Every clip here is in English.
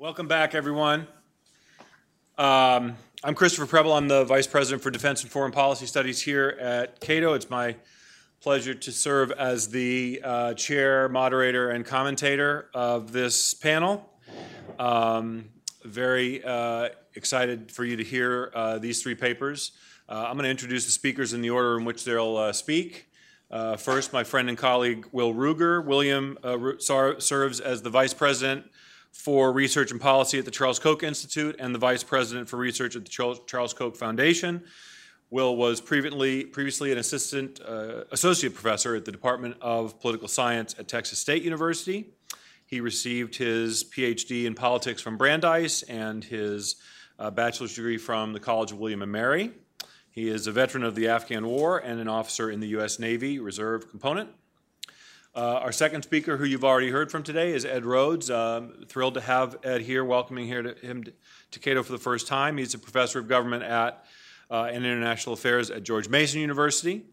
Welcome back, everyone. Um, I'm Christopher Preble. I'm the Vice President for Defense and Foreign Policy Studies here at Cato. It's my pleasure to serve as the uh, chair, moderator, and commentator of this panel. Um, very uh, excited for you to hear uh, these three papers. Uh, I'm going to introduce the speakers in the order in which they'll uh, speak. Uh, first, my friend and colleague Will Ruger. William uh, serves as the Vice President for Research and Policy at the Charles Koch Institute and the Vice President for Research at the Charles Koch Foundation. Will was previously, previously an assistant uh, associate professor at the Department of Political Science at Texas State University. He received his PhD in politics from Brandeis and his uh, bachelor's degree from the College of William and Mary. He is a veteran of the Afghan War and an officer in the U.S. Navy Reserve component. Uh, our second speaker, who you've already heard from today, is Ed Rhodes. Um, thrilled to have Ed here, welcoming here to, him to, to, Cato for the first time. He's a professor of government at uh, and international affairs at George Mason University,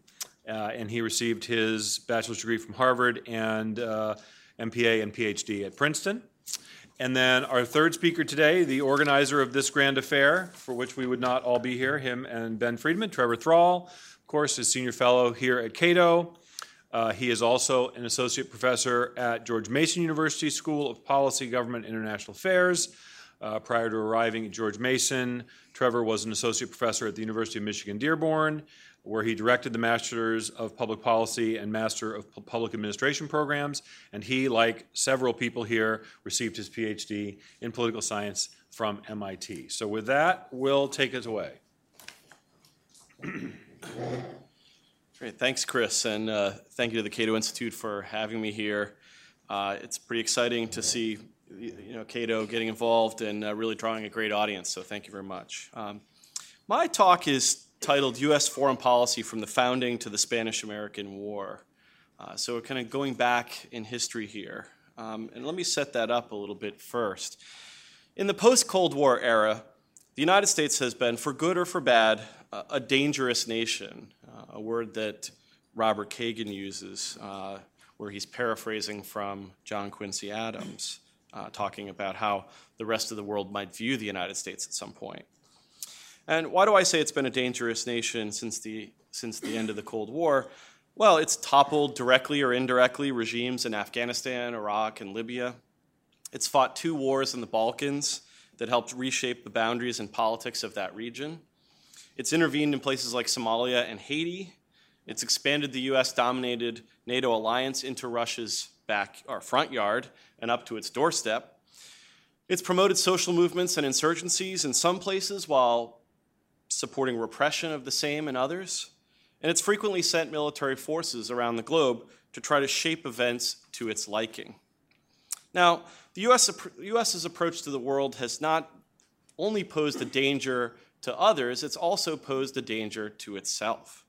uh, and he received his bachelor's degree from Harvard and uh, MPA and PhD at Princeton. And then our third speaker today, the organizer of this grand affair, for which we would not all be here, him and Ben Friedman, Trevor Thrall, of course, is senior fellow here at Cato. Uh, he is also an associate professor at George Mason University School of Policy, Government, International Affairs. Uh, prior to arriving at George Mason, Trevor was an associate professor at the University of Michigan Dearborn, where he directed the Masters of Public Policy and Master of P- Public Administration programs. And he, like several people here, received his PhD in political science from MIT. So, with that, we'll take us away. Great, thanks, Chris, and uh, thank you to the Cato Institute for having me here. Uh, it's pretty exciting to see you know Cato getting involved and uh, really drawing a great audience. So thank you very much. Um, my talk is titled "U.S. Foreign Policy from the Founding to the Spanish-American War." Uh, so we're kind of going back in history here, um, and let me set that up a little bit first. In the post-Cold War era, the United States has been, for good or for bad, a dangerous nation a word that Robert Kagan uses, uh, where he's paraphrasing from John Quincy Adams, uh, talking about how the rest of the world might view the United States at some point. And why do I say it's been a dangerous nation since the, since the end of the Cold War? Well, it's toppled directly or indirectly regimes in Afghanistan, Iraq, and Libya. It's fought two wars in the Balkans that helped reshape the boundaries and politics of that region. It's intervened in places like Somalia and Haiti. It's expanded the US dominated NATO alliance into Russia's back or front yard and up to its doorstep. It's promoted social movements and insurgencies in some places while supporting repression of the same in others. And it's frequently sent military forces around the globe to try to shape events to its liking. Now, the US, US's approach to the world has not only posed a danger to others, it's also posed a danger to itself.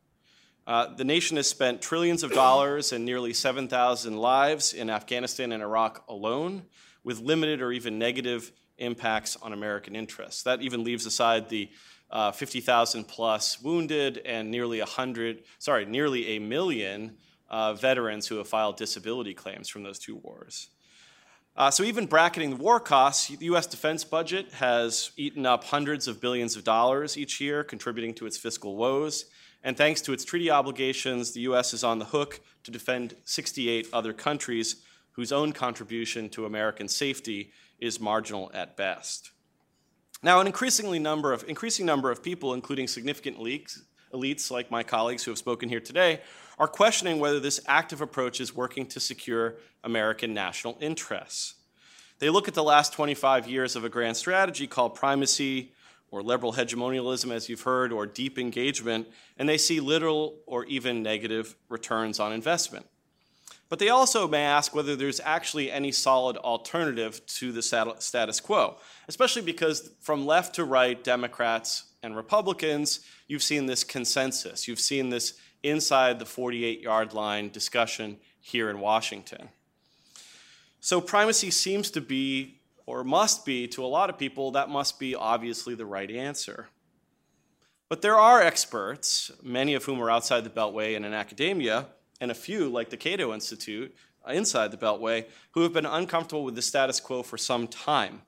Uh, the nation has spent trillions of dollars and nearly 7,000 lives in Afghanistan and Iraq alone, with limited or even negative impacts on American interests. That even leaves aside the uh, 50,000 plus wounded and nearly 100, sorry, nearly a million uh, veterans who have filed disability claims from those two wars. Uh, so even bracketing the war costs, the U.S. defense budget has eaten up hundreds of billions of dollars each year, contributing to its fiscal woes. And thanks to its treaty obligations, the U.S. is on the hook to defend 68 other countries whose own contribution to American safety is marginal at best. Now, an increasingly number of, increasing number of people, including significant elites, elites like my colleagues who have spoken here today, are questioning whether this active approach is working to secure American national interests. They look at the last 25 years of a grand strategy called primacy or liberal hegemonialism, as you've heard, or deep engagement, and they see little or even negative returns on investment. But they also may ask whether there's actually any solid alternative to the status quo, especially because from left to right, Democrats and Republicans, you've seen this consensus. You've seen this inside the 48 yard line discussion here in Washington. So, primacy seems to be, or must be, to a lot of people, that must be obviously the right answer. But there are experts, many of whom are outside the Beltway and in academia, and a few, like the Cato Institute, inside the Beltway, who have been uncomfortable with the status quo for some time.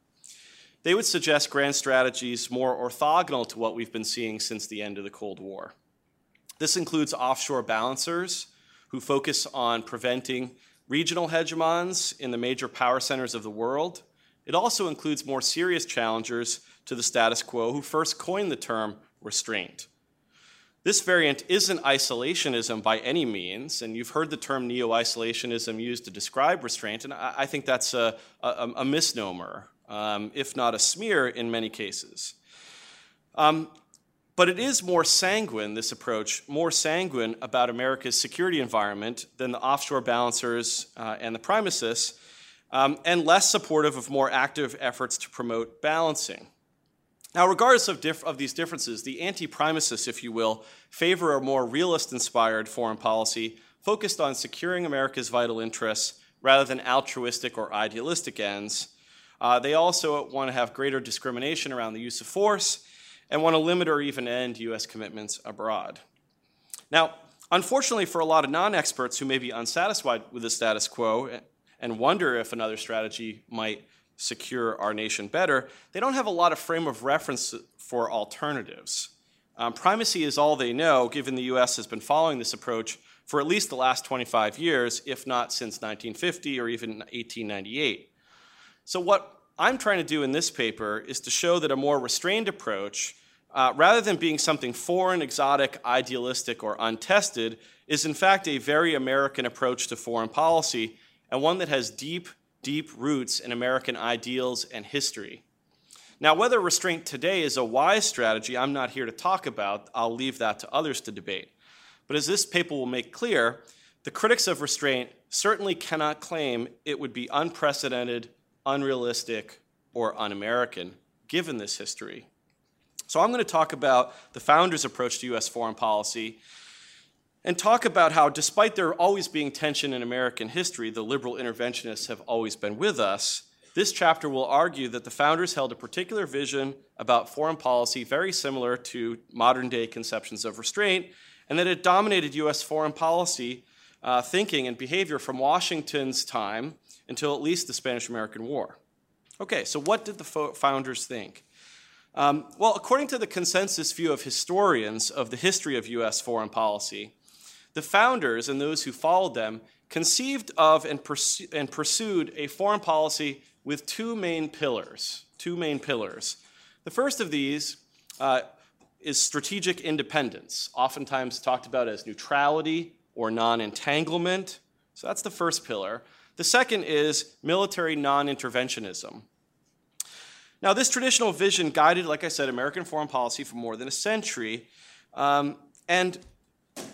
they would suggest grand strategies more orthogonal to what we've been seeing since the end of the Cold War. This includes offshore balancers who focus on preventing regional hegemons in the major power centers of the world. It also includes more serious challengers to the status quo who first coined the term restraint. This variant isn't isolationism by any means, and you've heard the term neo isolationism used to describe restraint, and I, think that's a, a, a misnomer, um, if not a smear in many cases. Um, but it is more sanguine, this approach, more sanguine about America's security environment than the offshore balancers uh, and the primacists, um, and less supportive of more active efforts to promote balancing. Now, regardless of, diff- of these differences, the anti primacists, if you will, favor a more realist inspired foreign policy focused on securing America's vital interests rather than altruistic or idealistic ends. Uh, they also want to have greater discrimination around the use of force and want to limit or even end U.S. commitments abroad. Now, unfortunately, for a lot of non experts who may be unsatisfied with the status quo and wonder if another strategy might secure our nation better, they don't have a lot of frame of reference for alternatives. Um, primacy is all they know, given the US has been following this approach for at least the last 25 years, if not since 1950 or even 1898. So, what I'm trying to do in this paper is to show that a more restrained approach, uh, rather than being something foreign, exotic, idealistic, or untested, is in fact a very American approach to foreign policy and one that has deep deep roots in American ideals and history. Now, whether restraint today is a wise strategy, I'm not here to talk about. I'll leave that to others to debate. But as this paper will make clear, the critics of restraint certainly cannot claim it would be unprecedented, unrealistic, or un American, given this history. So I'm going to talk about the founders' approach to U.S. foreign policy and talk about how, despite there always being tension in American history, the liberal interventionists have always been with us. This chapter will argue that the founders held a particular vision about foreign policy very similar to modern day conceptions of restraint, and that it dominated US foreign policy uh, thinking and behavior from Washington's time until at least the Spanish American War. Okay, so what did the fo- founders think? Um, well, according to the consensus view of historians of the history of US foreign policy, the founders and those who followed them conceived of and, pursu- and pursued a foreign policy with two main pillars. Two main pillars. The first of these uh, is strategic independence, oftentimes talked about as neutrality or non entanglement. So that's the first pillar. The second is military non interventionism. Now, this traditional vision guided, like I said, American foreign policy for more than a century. Um, and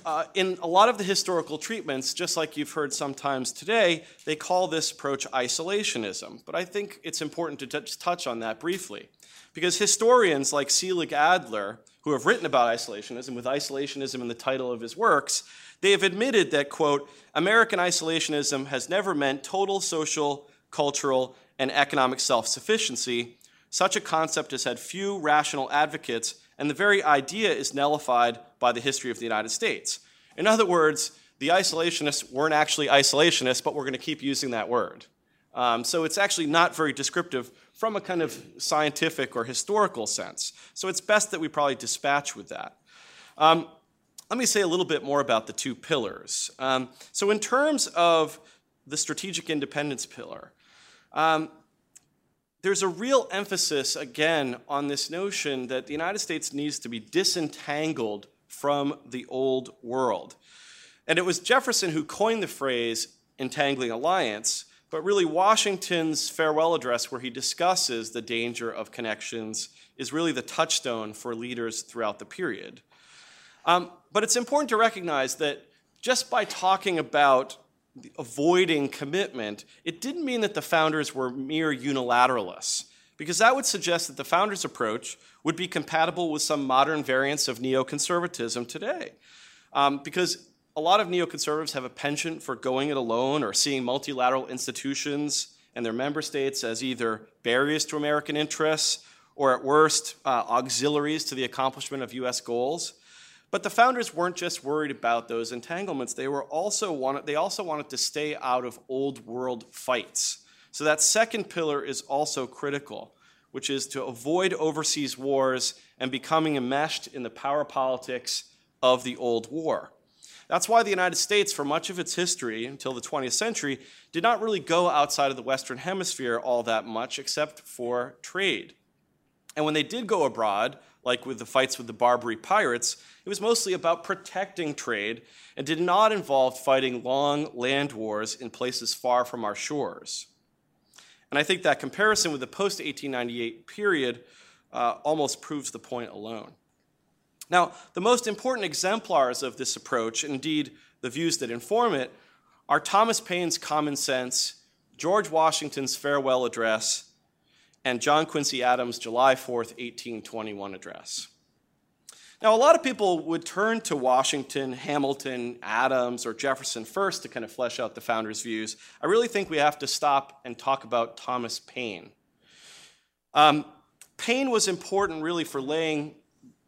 uh, in a lot of the historical treatments, just like you've heard sometimes today, they call this approach isolationism. But I think it's important to t- touch on that briefly. Because historians like Selig Adler, who have written about isolationism, with isolationism in the title of his works, they have admitted that, quote, American isolationism has never meant total social, cultural, and economic self sufficiency. Such a concept has had few rational advocates and the very idea is nullified by the history of the United States. In other words, the isolationists weren't actually isolationists, but we're going to keep using that word. Um, so it's actually not very descriptive from a kind of scientific or historical sense. So it's best that we probably dispatch with that. Um, let me say a little bit more about the two pillars. Um, so, in terms of the strategic independence pillar, um, there's a real emphasis, again, on this notion that the United States needs to be disentangled from the old world. And it was Jefferson who coined the phrase entangling alliance, but really Washington's farewell address, where he discusses the danger of connections, is really the touchstone for leaders throughout the period. Um, but it's important to recognize that just by talking about avoiding commitment, it didn't mean that the founders were mere unilateralists, because that would suggest that the founders' approach would be compatible with some modern variants of neoconservatism today. Um, because a lot of neoconservatives have a penchant for going it alone or seeing multilateral institutions and their member states as either barriers to American interests or, at worst, uh, auxiliaries to the accomplishment of U.S. goals. But the founders weren't just worried about those entanglements. They were also wanted, they also wanted to stay out of old world fights. So that second pillar is also critical. which is to avoid overseas wars and becoming enmeshed in the power politics of the old war. That's why the United States, for much of its history until the 20th century, did not really go outside of the Western Hemisphere all that much except for trade. And when they did go abroad, like with the fights with the Barbary pirates, it was mostly about protecting trade and did not involve fighting long land wars in places far from our shores. And I think that comparison with the post 1898 period uh, almost proves the point alone. Now, the most important exemplars of this approach, indeed the views that inform it, are Thomas Paine's Common Sense, George Washington's Farewell Address, and John Quincy Adams' July 4th, 1821 address. Now, a lot of people would turn to Washington, Hamilton, Adams, or Jefferson first to kind of flesh out the founders' views. I really think we have to stop and talk about Thomas Paine. Um, Paine was important really for laying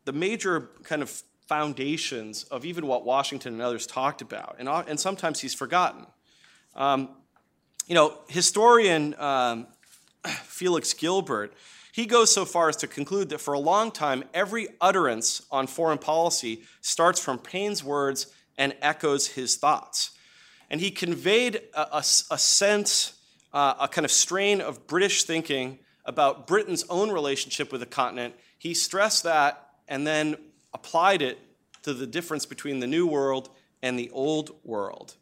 the major kind of foundations of even what Washington and others talked about, and, uh, and sometimes he's forgotten. Um, you know, historian um, Felix Gilbert, he goes so far as to conclude that for a long time, every utterance on foreign policy starts from Paine's words and echoes his thoughts. And he conveyed a, a, a sense, uh, a kind of strain of British thinking about Britain's own relationship with the continent. He stressed that and then applied it to the difference between the new world and the old world.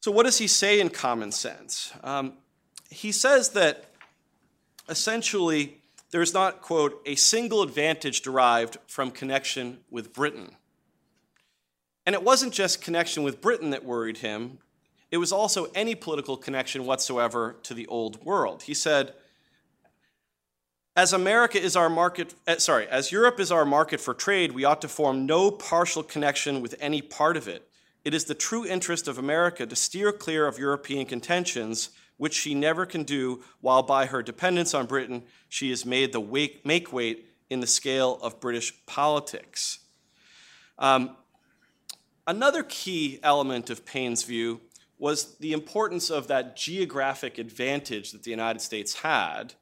So, what does he say in common sense? Um, he says that essentially there's not, quote, a single advantage derived from connection with Britain. And it wasn't just connection with Britain that worried him, it was also any political connection whatsoever to the old world. He said, as America is our market, uh, sorry, as Europe is our market for trade, we ought to form no partial connection with any part of it. It is the true interest of America to steer clear of European contentions, which she never can do, while by her dependence on Britain, she is made the wake, make weight in the scale of British politics. Um, another key element of Paine's view was the importance of that geographic advantage that the United States had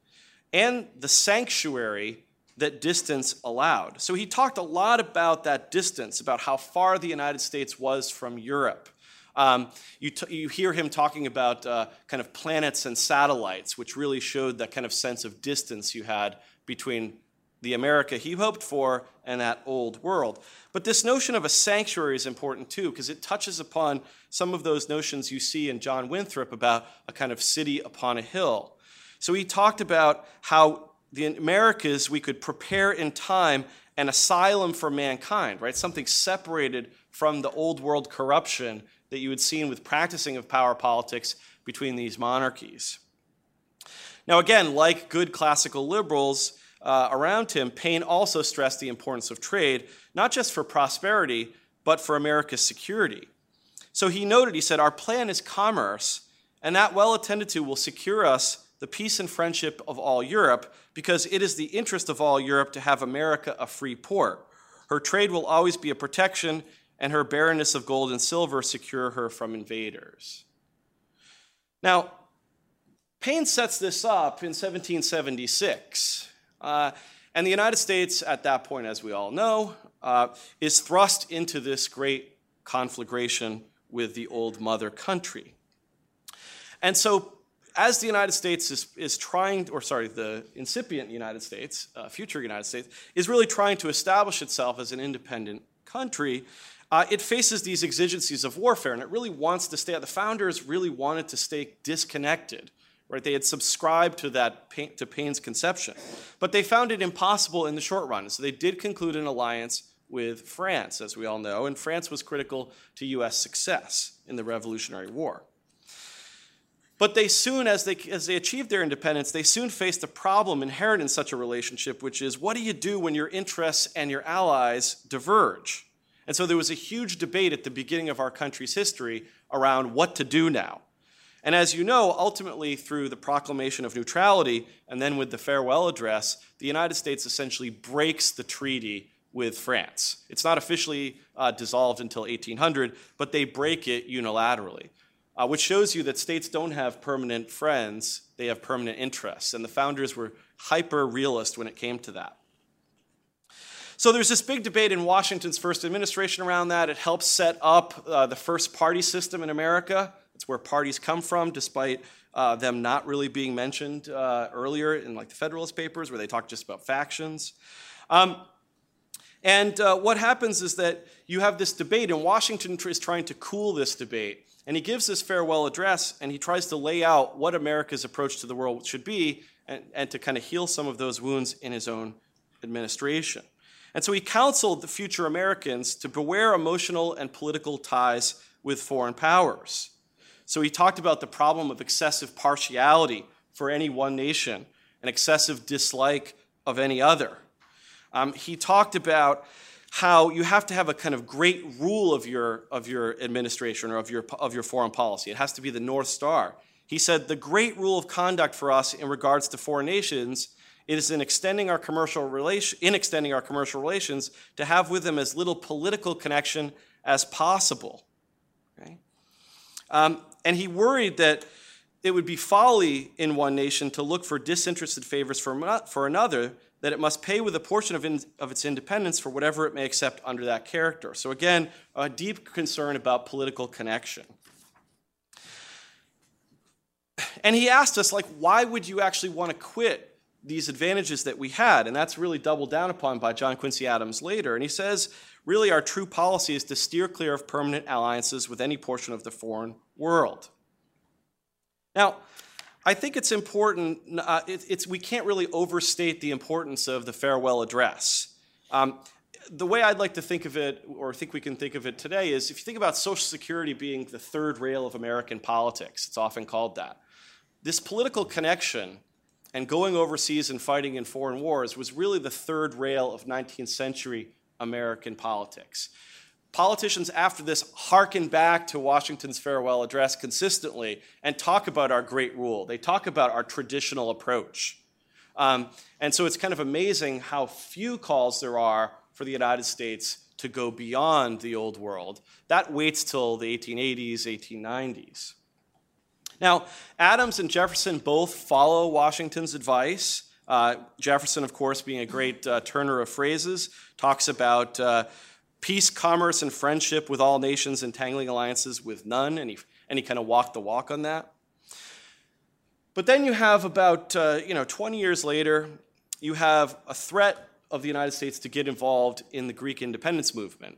and the sanctuary that distance allowed. So he talked a lot about that distance, about how far the United States was from Europe. Um, you, you hear him talking about uh, kind of planets and satellites, which really showed that kind of sense of distance you had between the America he hoped for and that old world. But this notion of a sanctuary is important too, because it touches upon some of those notions you see in John Winthrop about a kind of city upon a hill. So he talked about how the Americas we could prepare in time an asylum for mankind, right? Something separated from the old world corruption that you had seen with practicing of power politics between these monarchies. Now, again, like good classical liberals uh, around him, Paine also stressed the importance of trade, not just for prosperity, but for America's security. So he noted, he said, Our plan is commerce, and that well attended to will secure us the peace and friendship of all Europe, because it is the interest of all Europe to have America a free port. Her trade will always be a protection, and her barrenness of gold and silver secure her from invaders. Now, Paine sets this up in 1776. Uh, and the United States, at that point, as we all know, uh, is thrust into this great conflagration with the old mother country. And so as the United States is, is trying, or sorry, the incipient United States, uh, future United States, is really trying to establish itself as an independent country, uh, it faces these exigencies of warfare, and it really wants to stay. The founders really wanted to stay disconnected, right? They had subscribed to that to Paine's conception, but they found it impossible in the short run. So they did conclude an alliance with France, as we all know, and France was critical to U.S. success in the Revolutionary War. But they soon, as they, as they achieved their independence, they soon faced a problem inherent in such a relationship, which is what do you do when your interests and your allies diverge? And so there was a huge debate at the beginning of our country's history around what to do now. And as you know, ultimately through the proclamation of neutrality and then with the farewell address, the United States essentially breaks the treaty with France. It's not officially uh, dissolved until 1800, but they break it unilaterally uh, which shows you that states don't have permanent friends, they have permanent interests. And the founders were hyper realist when it came to that. So there's this big debate in Washington's first administration around that. It helps set up uh, the first party system in America. It's where parties come from, despite uh, them not really being mentioned uh, earlier in like the Federalist Papers, where they talk just about factions. Um, and uh, what happens is that you have this debate, and Washington is trying to cool this debate. And he gives this farewell address, and he tries to lay out what America's approach to the world should be, and, and to kind of heal some of those wounds in his own administration. And so he counseled the future Americans to beware emotional and political ties with foreign powers. So he talked about the problem of excessive partiality for any one nation and excessive dislike of any other. Um, he talked about how you have to have a kind of great rule of your, of your administration or of your, of your foreign policy. It has to be the North Star. He said the great rule of conduct for us in regards to foreign nations is in extending our commercial relation, in extending our commercial relations to have with them as little political connection as possible. Okay? Um, and he worried that it would be folly in one nation to look for disinterested favors for, for another, that it must pay with a portion of, in, of its independence for whatever it may accept under that character. So, again, a deep concern about political connection. And he asked us, like, why would you actually want to quit these advantages that we had. And that's really doubled down upon by John Quincy Adams later. And he says, really, our true policy is to steer clear of permanent alliances with any portion of the foreign world. Now, I think it's important, uh, it, it's, we can't really overstate the importance of the farewell address. Um, the way I'd like to think of it, or think we can think of it today, is if you think about Social Security being the third rail of American politics, it's often called that. This political connection and going overseas and fighting in foreign wars was really the third rail of 19th century American politics. Politicians after this harken back to Washington's farewell address consistently and talk about our great rule. They talk about our traditional approach. Um, and so it's kind of amazing how few calls there are for the United States to go beyond the old world. That waits till the 1880s, 1890s. Now, Adams and Jefferson both follow Washington's advice. Uh, Jefferson, of course, being a great uh, turner of phrases, talks about uh, peace, commerce, and friendship with all nations, entangling alliances with none, and he, and he kind of walked the walk on that. But then you have about uh, you know 20 years later, you have a threat of the United States to get involved in the Greek independence movement.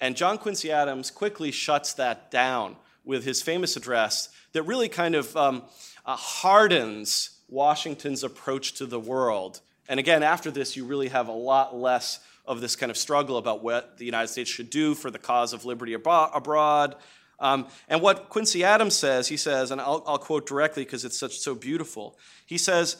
And John Quincy Adams quickly shuts that down with his famous address that really kind of um, uh, hardens Washington's approach to the world. And again, after this, you really have a lot less of this kind of struggle about what the United States should do for the cause of liberty abroad. Um, and what Quincy Adams says, he says, and I'll, I'll quote directly because it's such so beautiful. He says,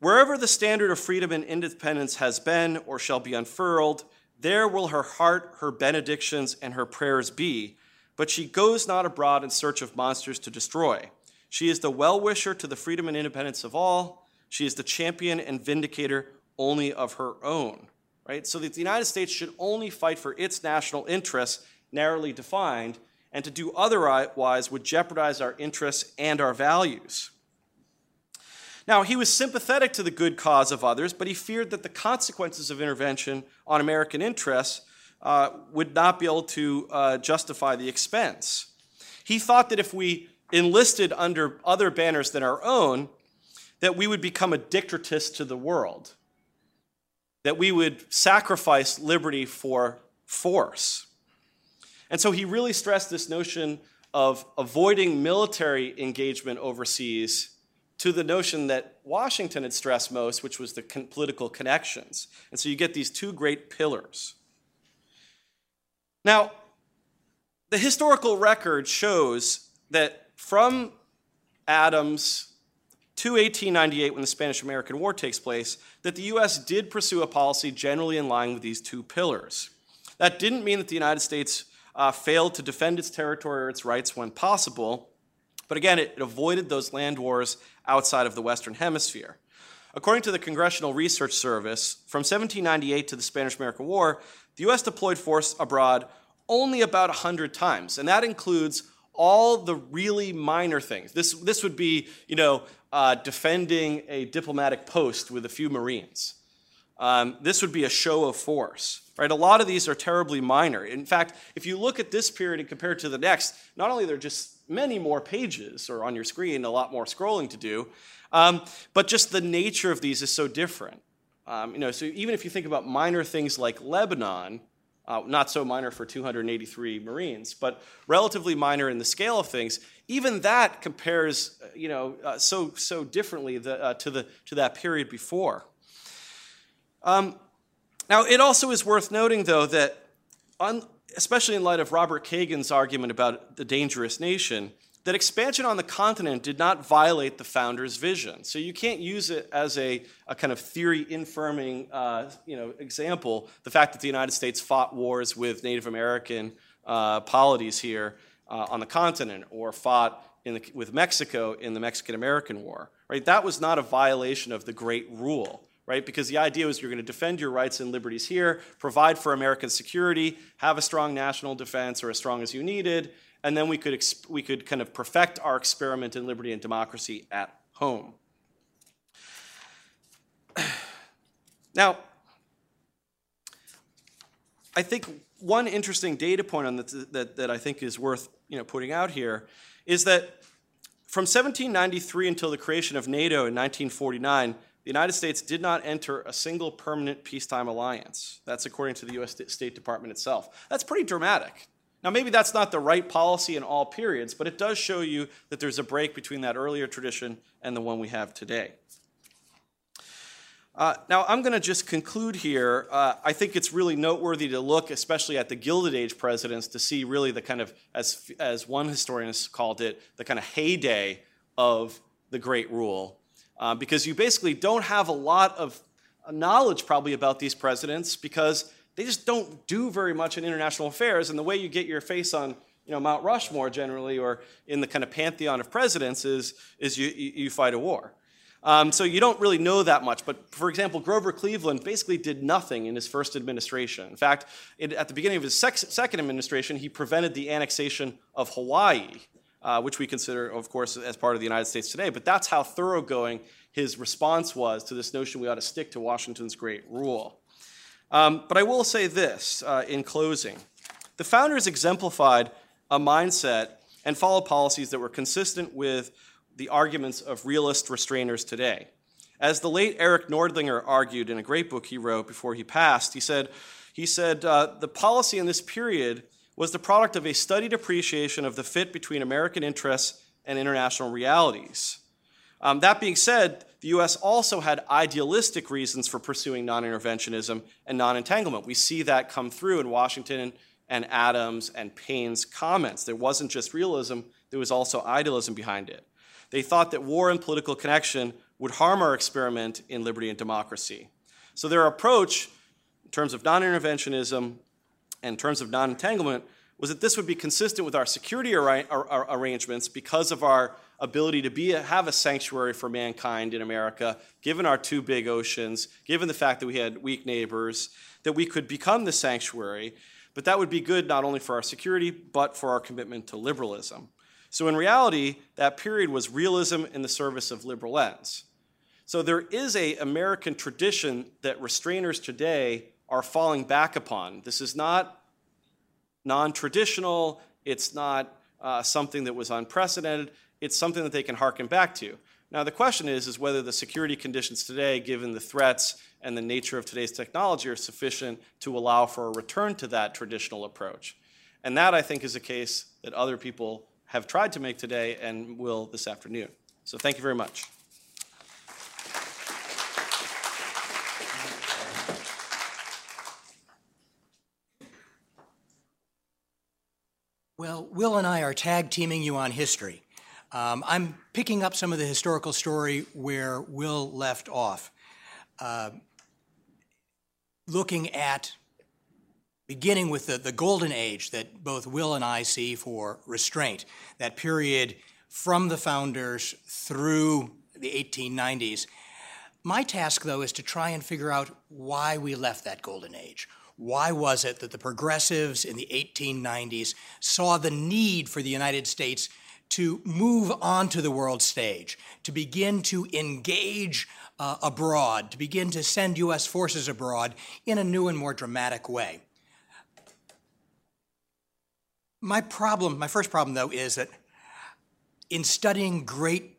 "Wherever the standard of freedom and independence has been or shall be unfurled, there will her heart, her benedictions, and her prayers be, but she goes not abroad in search of monsters to destroy. She is the well wisher to the freedom and independence of all. She is the champion and vindicator only of her own. Right? So that the United States should only fight for its national interests, narrowly defined, and to do otherwise would jeopardize our interests and our values. Now, he was sympathetic to the good cause of others, but he feared that the consequences of intervention on American interests uh, would not be able to uh, justify the expense. He thought that if we enlisted under other banners than our own, that we would become a dictatress to the world, that we would sacrifice liberty for force. And so he really stressed this notion of avoiding military engagement overseas to the notion that Washington had stressed most, which was the political connections. And so you get these two great pillars. Now, the historical record shows that from Adams to 1898, when the Spanish American War takes place, that the US did pursue a policy generally in line with these two pillars. That didn't mean that the United States uh, failed to defend its territory or its rights when possible, but again, it, it avoided those land wars outside of the Western Hemisphere. According to the Congressional Research Service, from 1798 to the Spanish American War, the US deployed force abroad only about 100 times, and that includes all the really minor things. This, this would be, you know, uh, defending a diplomatic post with a few Marines. Um, this would be a show of force, right? A lot of these are terribly minor. In fact, if you look at this period and compare it to the next, not only are there just many more pages or on your screen, a lot more scrolling to do, um, but just the nature of these is so different. Um, you know, so even if you think about minor things like Lebanon, uh, not so minor for 283 Marines, but relatively minor in the scale of things. Even that compares, uh, you know, uh, so so differently the, uh, to the to that period before. Um, now, it also is worth noting, though, that on, especially in light of Robert Kagan's argument about the dangerous nation, that expansion on the continent did not violate the founder's vision. So you can't use it as a, a kind of theory infirming uh, you know, example, the fact that the United States fought wars with Native American uh, polities here uh, on the continent or fought the, with Mexico in the Mexican American War. Right? That was not a violation of the Great Rule. Right? Because the idea was you're going to defend your rights and liberties here, provide for American security, have a strong national defense or as strong as you needed, and then we could, exp- we could kind of perfect our experiment in liberty and democracy at home. Now, I think one interesting data point on that, that, that I think is worth you know, putting out here is that from 1793 until the creation of NATO in 1949, the United States did not enter a single permanent peacetime alliance. That's according to the US State Department itself. That's pretty dramatic. Now, maybe that's not the right policy in all periods, but it does show you that there's a break between that earlier tradition and the one we have today. Uh, now, I'm going to just conclude here. Uh, I think it's really noteworthy to look, especially at the Gilded Age presidents, to see really the kind of, as, as one historian has called it, the kind of heyday of the Great Rule. Uh, because you basically don't have a lot of knowledge probably about these presidents because they just don't do very much in international affairs. And the way you get your face on you know, Mount Rushmore generally, or in the kind of pantheon of presidents, is, is you, you fight a war. Um, so you don't really know that much. But for example, Grover Cleveland basically did nothing in his first administration. In fact, it, at the beginning of his sec- second administration, he prevented the annexation of Hawaii, uh, which we consider, of course, as part of the United States today. But that's how thoroughgoing his response was to this notion we ought to stick to Washington's great rule. Um, but I will say this uh, in closing the founders exemplified a mindset and followed policies that were consistent with the arguments of realist restrainers today. As the late Eric Nordlinger argued in a great book he wrote before he passed, he said, he said uh, the policy in this period was the product of a studied appreciation of the fit between American interests and international realities. Um, that being said, the US also had idealistic reasons for pursuing non interventionism and non entanglement. We see that come through in Washington and Adams and Paine's comments. There wasn't just realism, there was also idealism behind it. They thought that war and political connection would harm our experiment in liberty and democracy. So their approach, in terms of non interventionism and in terms of non entanglement, was that this would be consistent with our security ar- ar- arrangements because of our ability to be a, have a sanctuary for mankind in America, given our two big oceans, given the fact that we had weak neighbors, that we could become the sanctuary. But that would be good not only for our security, but for our commitment to liberalism. So in reality, that period was realism in the service of liberal ends. So there is a American tradition that restrainers today are falling back upon. This is not non-traditional. It's not uh, something that was unprecedented it's something that they can harken back to. Now, the question is, is whether the security conditions today, given the threats and the nature of today's technology, are sufficient to allow for a return to that traditional approach. And that, I think, is a case that other people have tried to make today and will this afternoon. So thank you very much. Well, Will and I are tag teaming you on history. Um, I'm picking up some of the historical story where Will left off, uh, looking at beginning with the, the golden age that both Will and I see for restraint, that period from the founders through the 1890s. My task, though, is to try and figure out why we left that golden age. Why was it that the progressives in the 1890s saw the need for the United States to move onto the world stage, to begin to engage uh, abroad, to begin to send U.S. forces abroad in a new and more dramatic way. My problem, my first problem, though, is that in studying great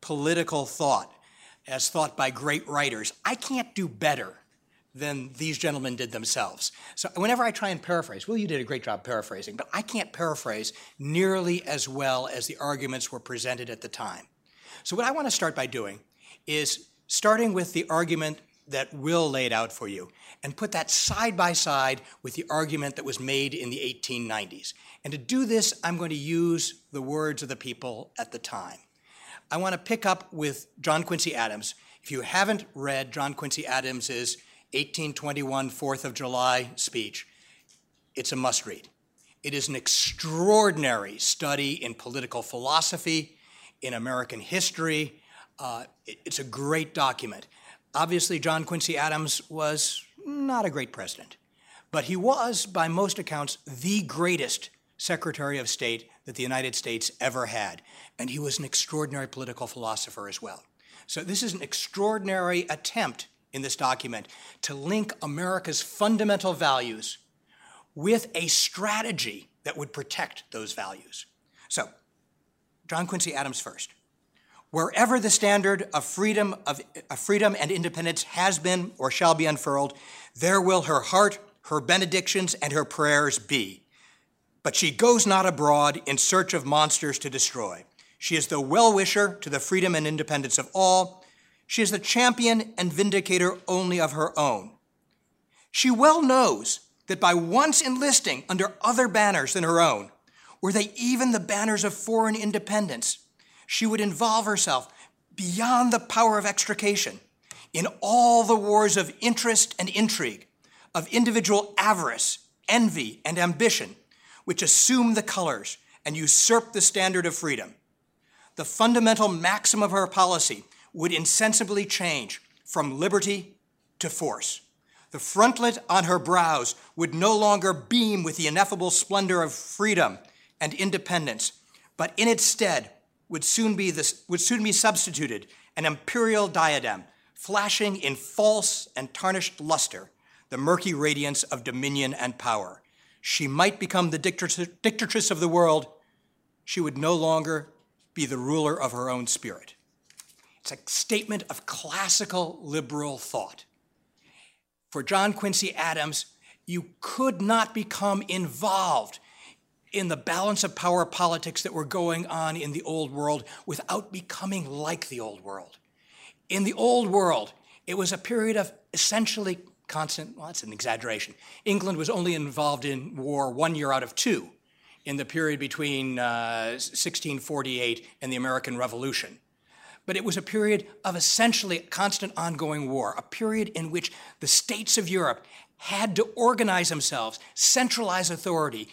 political thought, as thought by great writers, I can't do better than these gentlemen did themselves. So whenever I try and paraphrase, well, you did a great job paraphrasing, but I can't paraphrase nearly as well as the arguments were presented at the time. So what I want to start by doing is starting with the argument that Will laid out for you and put that side by side with the argument that was made in the 1890s. And to do this, I'm going to use the words of the people at the time. I want to pick up with John Quincy Adams. If you haven't read John Quincy Adams's 1821 Fourth of July speech, it's a must read. It is an extraordinary study in political philosophy, in American history. Uh, it's a great document. Obviously, John Quincy Adams was not a great president, but he was, by most accounts, the greatest Secretary of State that the United States ever had. And he was an extraordinary political philosopher as well. So, this is an extraordinary attempt in this document to link America's fundamental values with a strategy that would protect those values. So, John Quincy Adams first. Wherever the standard of freedom, of, of, freedom and independence has been or shall be unfurled, there will her heart, her benedictions, and her prayers be. But she goes not abroad in search of monsters to destroy. She is the well wisher to the freedom and independence of all, she is the champion and vindicator only of her own. She well knows that by once enlisting under other banners than her own, were they even the banners of foreign independence, she would involve herself beyond the power of extrication in all the wars of interest and intrigue, of individual avarice, envy, and ambition, which assume the colors and usurp the standard of freedom. The fundamental maxim of her policy would insensibly change from liberty to force. The frontlet on her brows would no longer beam with the ineffable splendor of freedom and independence, but in its stead would soon be, this, would soon be substituted an imperial diadem, flashing in false and tarnished luster the murky radiance of dominion and power. She might become the dictatress of the world. She would no longer be the ruler of her own spirit. It's a statement of classical liberal thought. For John Quincy Adams, you could not become involved in the balance of power politics that were going on in the old world without becoming like the old world. In the old world, it was a period of essentially constant, well, that's an exaggeration. England was only involved in war one year out of two in the period between uh, 1648 and the American Revolution but it was a period of essentially constant ongoing war, a period in which the states of Europe had to organize themselves, centralize authority,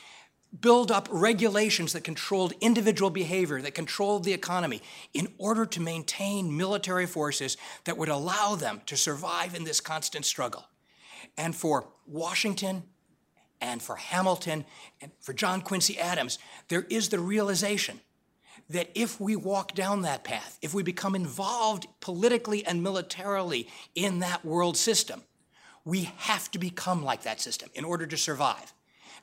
build up regulations that controlled individual behavior, that controlled the economy, in order to maintain military forces that would allow them to survive in this constant struggle. And for Washington and for Hamilton and for John Quincy Adams, there is the realization that if we walk down that path, if we become involved politically and militarily in that world system, we have to become like that system in order to survive.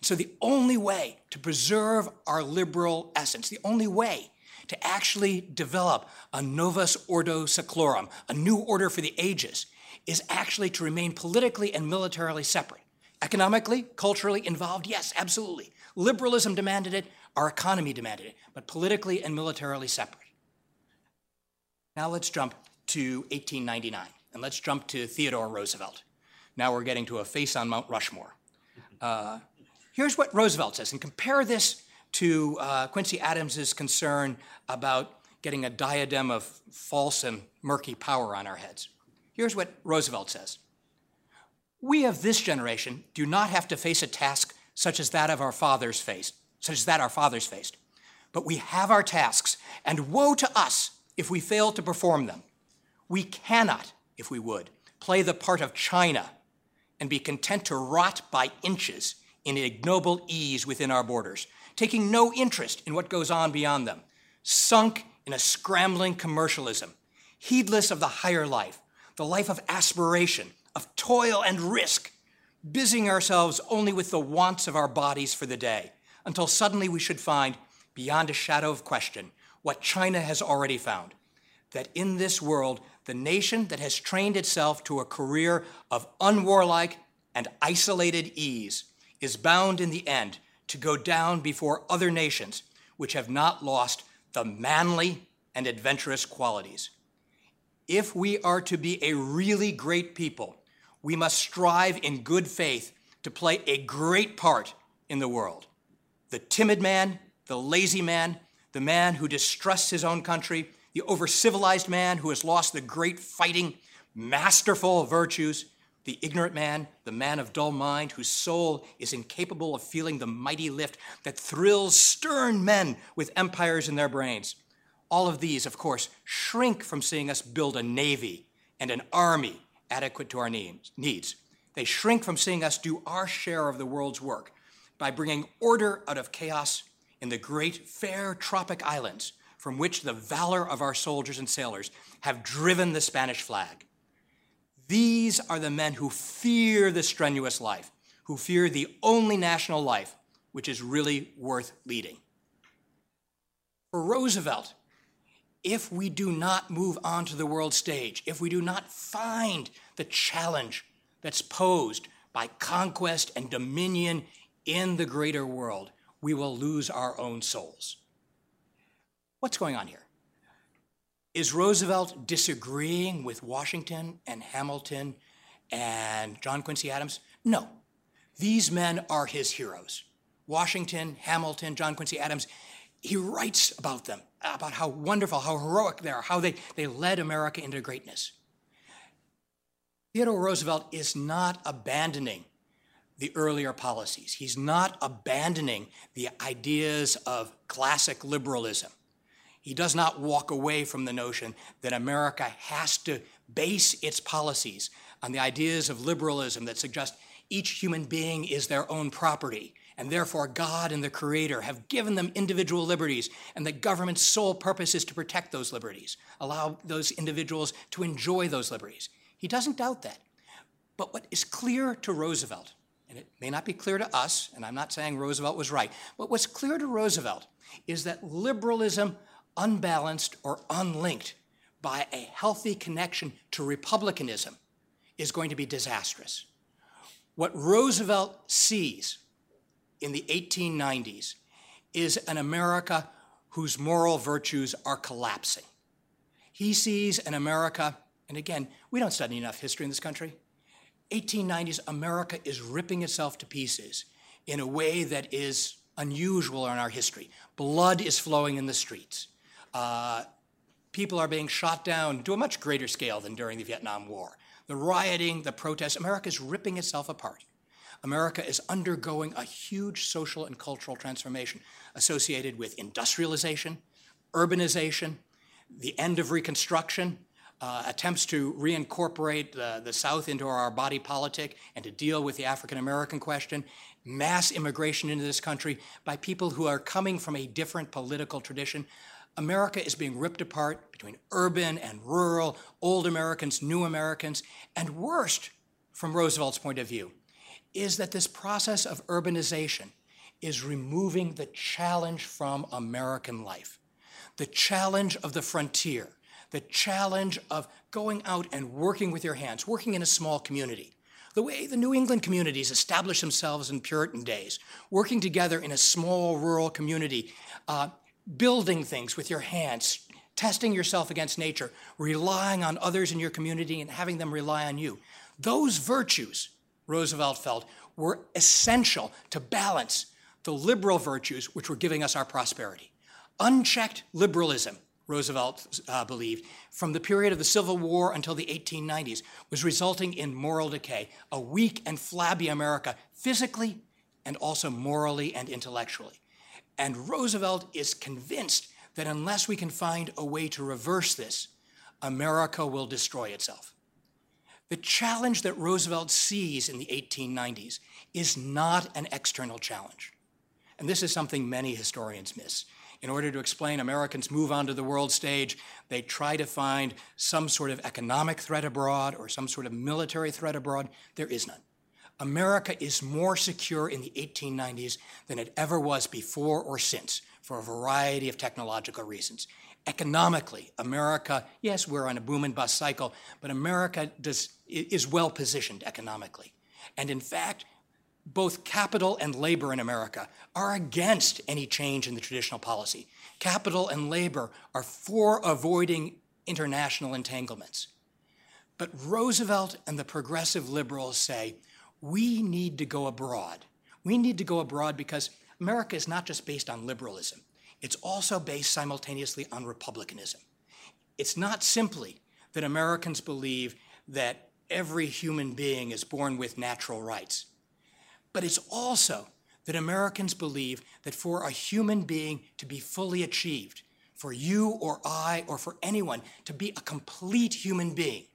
So, the only way to preserve our liberal essence, the only way to actually develop a novus ordo seclorum, a new order for the ages, is actually to remain politically and militarily separate. Economically, culturally involved, yes, absolutely. Liberalism demanded it, our economy demanded it, but politically and militarily separate. Now let's jump to 1899, and let's jump to Theodore Roosevelt. Now we're getting to a face on Mount Rushmore. Uh, here's what Roosevelt says, and compare this to uh, Quincy Adams's concern about getting a diadem of false and murky power on our heads. Here's what Roosevelt says We of this generation do not have to face a task such as that of our fathers faced such as that our fathers faced. But we have our tasks, and woe to us if we fail to perform them. We cannot, if we would, play the part of China and be content to rot by inches in ignoble ease within our borders, taking no interest in what goes on beyond them. sunk in a scrambling commercialism, heedless of the higher life, the life of aspiration, of toil and risk, busying ourselves only with the wants of our bodies for the day, until suddenly we should find, beyond a shadow of question, what China has already found that in this world, the nation that has trained itself to a career of unwarlike and isolated ease is bound in the end to go down before other nations which have not lost the manly and adventurous qualities. If we are to be a really great people, we must strive in good faith to play a great part in the world. The timid man, the lazy man, the man who distrusts his own country, the over civilized man who has lost the great fighting, masterful virtues, the ignorant man, the man of dull mind, whose soul is incapable of feeling the mighty lift that thrills stern men with empires in their brains. All of these, of course, shrink from seeing us build a navy and an army adequate to our needs. They shrink from seeing us do our share of the world's work by bringing order out of chaos in the great fair tropic islands from which the valor of our soldiers and sailors have driven the Spanish flag. These are the men who fear the strenuous life, who fear the only national life which is really worth leading. For Roosevelt, if we do not move onto the world stage, if we do not find the challenge that's posed by conquest and dominion in the greater world, we will lose our own souls. What's going on here? Is Roosevelt disagreeing with Washington and Hamilton and John Quincy Adams? No. These men are his heroes. Washington, Hamilton, John Quincy Adams, he writes about them, about how wonderful, how heroic they are, how they, they led America into greatness. Theodore Roosevelt is not abandoning the earlier policies. He's not abandoning the ideas of classic liberalism. He does not walk away from the notion that America has to base its policies on the ideas of liberalism that suggest each human being is their own property, and therefore God and the Creator have given them individual liberties, and the government's sole purpose is to protect those liberties, allow those individuals to enjoy those liberties. He doesn't doubt that. But what is clear to Roosevelt, and it may not be clear to us, and I'm not saying Roosevelt was right, but what's clear to Roosevelt is that liberalism unbalanced or unlinked by a healthy connection to republicanism is going to be disastrous. What Roosevelt sees in the 1890s is an America whose moral virtues are collapsing. He sees an America, and again, we don't study enough history in this country. 1890s, America is ripping itself to pieces in a way that is unusual in our history. Blood is flowing in the streets. Uh, people are being shot down to a much greater scale than during the Vietnam War. The rioting, the protests, America is ripping itself apart. America is undergoing a huge social and cultural transformation associated with industrialization, urbanization, the end of Reconstruction, uh, attempts to reincorporate the, the South into our body politic and to deal with the African American question, mass immigration into this country by people who are coming from a different political tradition. America is being ripped apart between urban and rural, old Americans, new Americans, and worst, from Roosevelt's point of view, is that this process of urbanization is removing the challenge from American life, the challenge of the frontier, the challenge of going out and working with your hands, working in a small community. The way the New England communities established themselves in Puritan days, working together in a small rural community, uh, building things with your hands, testing yourself against nature, relying on others in your community and having them rely on you. Those virtues, Roosevelt felt, were essential to balance the liberal virtues which were giving us our prosperity. Unchecked liberalism, Roosevelt uh, believed, from the period of the Civil War until the 1890s, was resulting in moral decay, a weak and flabby America, physically and also morally and intellectually. And Roosevelt is convinced that unless we can find a way to reverse this, America will destroy itself. The challenge that Roosevelt sees in the 1890s is not an external challenge. And this is something many historians miss. In order to explain Americans move onto the world stage, they try to find some sort of economic threat abroad or some sort of military threat abroad. There is none. America is more secure in the 1890s than it ever was before or since for a variety of technological reasons. Economically, America, yes, we're on a boom and bust cycle, but America does, is well positioned economically. And in fact, both capital and labor in America are against any change in the traditional policy. Capital and labor are for avoiding international entanglements. But Roosevelt and the progressive liberals say we need to go abroad. We need to go abroad because America is not just based on liberalism, it's also based simultaneously on republicanism. It's not simply that Americans believe that every human being is born with natural rights. But it's also that Americans believe that for a human being to be fully achieved, for you or I or for anyone to be a complete human being,